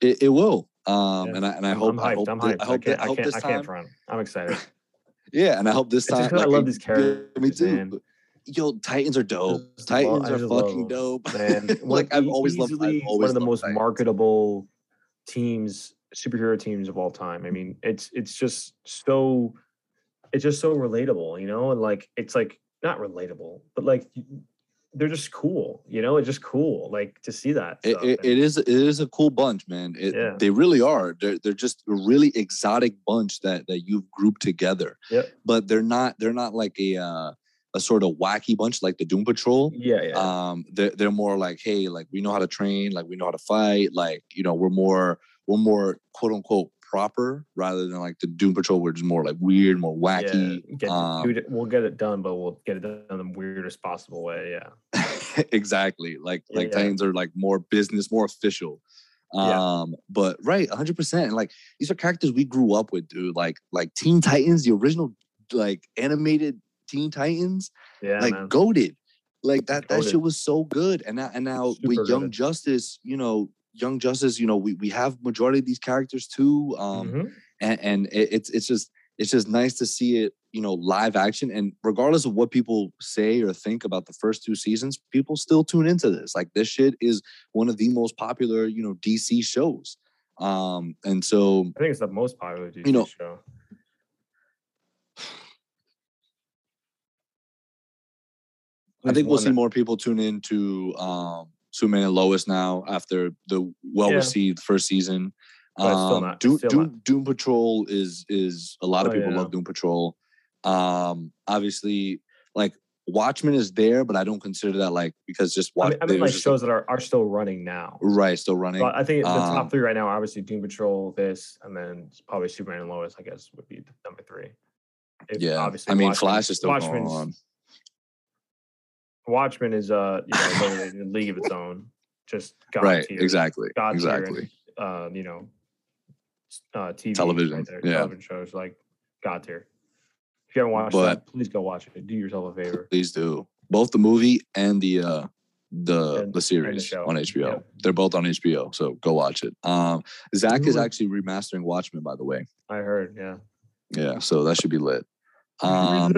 it, it will um Yeah. and i and i hope I'm i hope I'm hyped. i I hope I I hope can't. this I can't time front. I'm excited. yeah and i hope this It's time 'cause I love these yeah, me too man. Yo titans are dope just titans are fucking love dope Man, like i've always loved I've always one of the most Titans. marketable teams, superhero teams of all time. I mean, it's it's just so it's just so relatable, you know, and like it's like not relatable, but like they're just cool, you know. It's just cool, like to see that. It, it, it is it is a cool bunch, man. It, Yeah. They really are. They're they're just a really exotic bunch that that you've grouped together. Yep. But they're not they're not like a uh, a sort of wacky bunch like the Doom Patrol. Yeah, yeah. Um, they're they're more like, hey, like we know how to train, like we know how to fight, like you know we're more we're more quote unquote proper rather than like the Doom Patrol, which is more like weird, more wacky. yeah, get, um, we'll get it done, but we'll get it done in the weirdest possible way. Yeah. exactly. Like like Yeah. Titans are like more business, more official. Yeah. Um, but right, 100 percent like these are characters we grew up with, dude. Like like Teen Titans, the original like animated Teen Titans, Yeah, like man. goaded. Like that that shit was so good. And now and now with Young goated. Justice, you know, Young Justice, you know, we, we have majority of these characters too. Um, Mhm. and, and it, it's it's just it's just nice to see it you know live action and regardless of what people say or think about the first two seasons people still tune into this like this shit is one of the most popular you know dc shows um and so I think it's the most popular DC know, show. I think we'll see more people tune into um superman and lois now after the well received first season But um, not- Doom, Doom, Doom Patrol is is a lot of Oh, people yeah. love Doom Patrol. Um, obviously, like Watchmen is there, but I don't consider that like because just I mean, I mean like shows that are, are still running now. right, still running. So I think the Um, top three right now are obviously Doom Patrol, this, and then probably Superman and Lois. I guess would be the number three. If yeah, obviously I mean, Watchmen- Flash is still going Watchmen's- on. Watchmen is uh you know a league of its own. Just God Right, tier, exactly, God tier and, exactly. uh, you know, uh, TV Television, right there, yeah. television shows like God tier. If you haven't watched But- that, please go watch it. Do yourself a favor. Please do both the movie and the uh the And- the series show, on HBO. yeah. They're both on HBO, so go watch it. Um, Zack is actually remastering Watchmen, by the way. I heard, yeah. Yeah, so that should be lit. Um,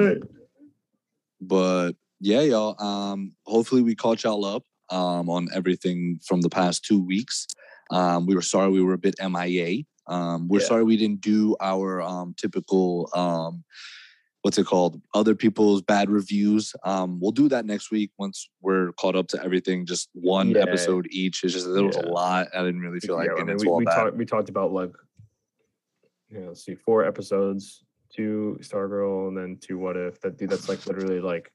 but yeah, y'all. Um, hopefully we caught y'all up um on everything from the past two weeks. Um, we were sorry we were a bit MIA. Um, we're Yeah. sorry we didn't do our um typical um what's it called? Other people's bad reviews. Um, we'll do that next week once we're caught up to everything. Just one Yeah. episode each. It's just there was a lot. I didn't really feel like Yeah, I mean, we, we talked we talked about like you know, let's see, four episodes, two Stargirl, and then two What If. That dude, that's like literally like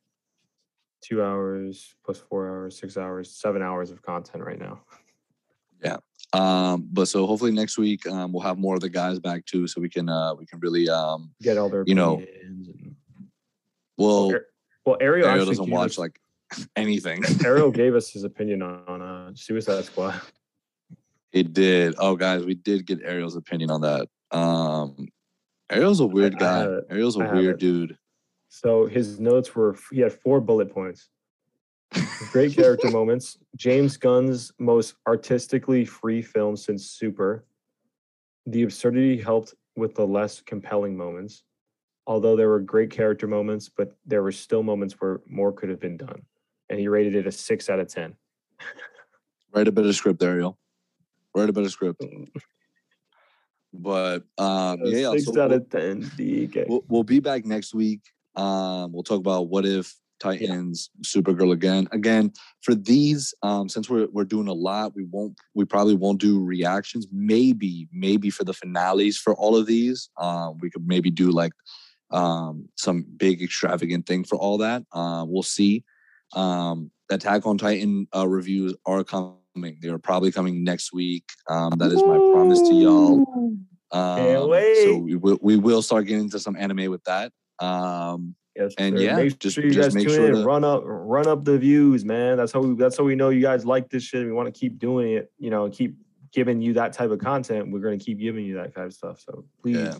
two hours plus four hours, six hours, seven hours of content right now. Yeah. Um, but so hopefully next week um, we'll have more of the guys back too, so we can uh, we can really um, Get all their You know, opinions and- well. Well, Ariel, Ariel doesn't watch us- like anything. Ariel gave us his opinion on, on uh, Suicide Squad. It did. Oh, guys, we did get Ariel's opinion on that. Um, Ariel's a weird guy. Ariel's a weird it. dude. So his notes were he had four bullet points. Great character moments. James Gunn's most artistically free film since Super. The absurdity helped with the less compelling moments. Although there were great character moments, but there were still moments where more could have been done. And he rated it a six out of ten. Write a better script, Ariel. Write a better script. But um, yeah, yeah. six So out we'll, of ten. DK. we'll, we'll be back next week. Um, we'll talk about what if Titans, Supergirl again. Again, for these, um, since we're we're doing a lot, we won't we probably won't do reactions. Maybe, maybe for the finales for all of these. Um, we could maybe do like um some big extravagant thing for all that. Uh, we'll see. Um, Attack on Titan uh, reviews are coming. They are probably coming next week. Um, that is my promise to y'all. Um, So we will, we will start getting into some anime with that. Um, Yes, and sir. yeah, make just- sure you just guys make tune sure in. to- Run up, run up the views, man. That's how we. That's how we know you guys like this shit. We want to keep doing it. You know, keep giving you that type of content. We're gonna keep giving you that kind of stuff. So please, Yeah.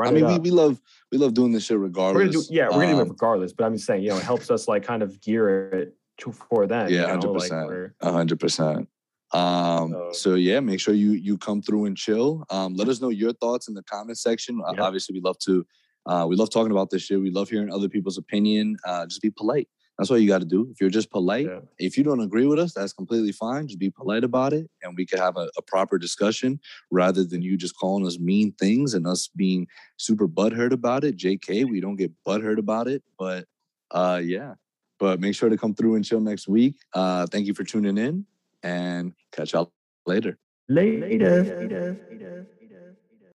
I mean, we, we love we love doing this shit We're gonna do, regardless. yeah, we're gonna do it Um, regardless. But I'm just saying, you know, it helps us like kind of gear it to, for that. Yeah, hundred percent, hundred percent. Um, So- so yeah, make sure you you come through and chill. Um, let us know your thoughts in the comment section. Yeah. Obviously, we love to, uh, we love talking about this shit. We love hearing other people's opinion. Uh, just be polite. That's what you got to do. If you're just polite, Yeah. if you don't agree with us, that's completely fine. Just be polite about it, and we could have a, a proper discussion rather than you just calling us mean things and us being super butthurt about it. JK, we don't get butthurt about it, but uh, yeah. But make sure to come through and chill next week. Uh, thank you for tuning in, and catch y'all later. Later.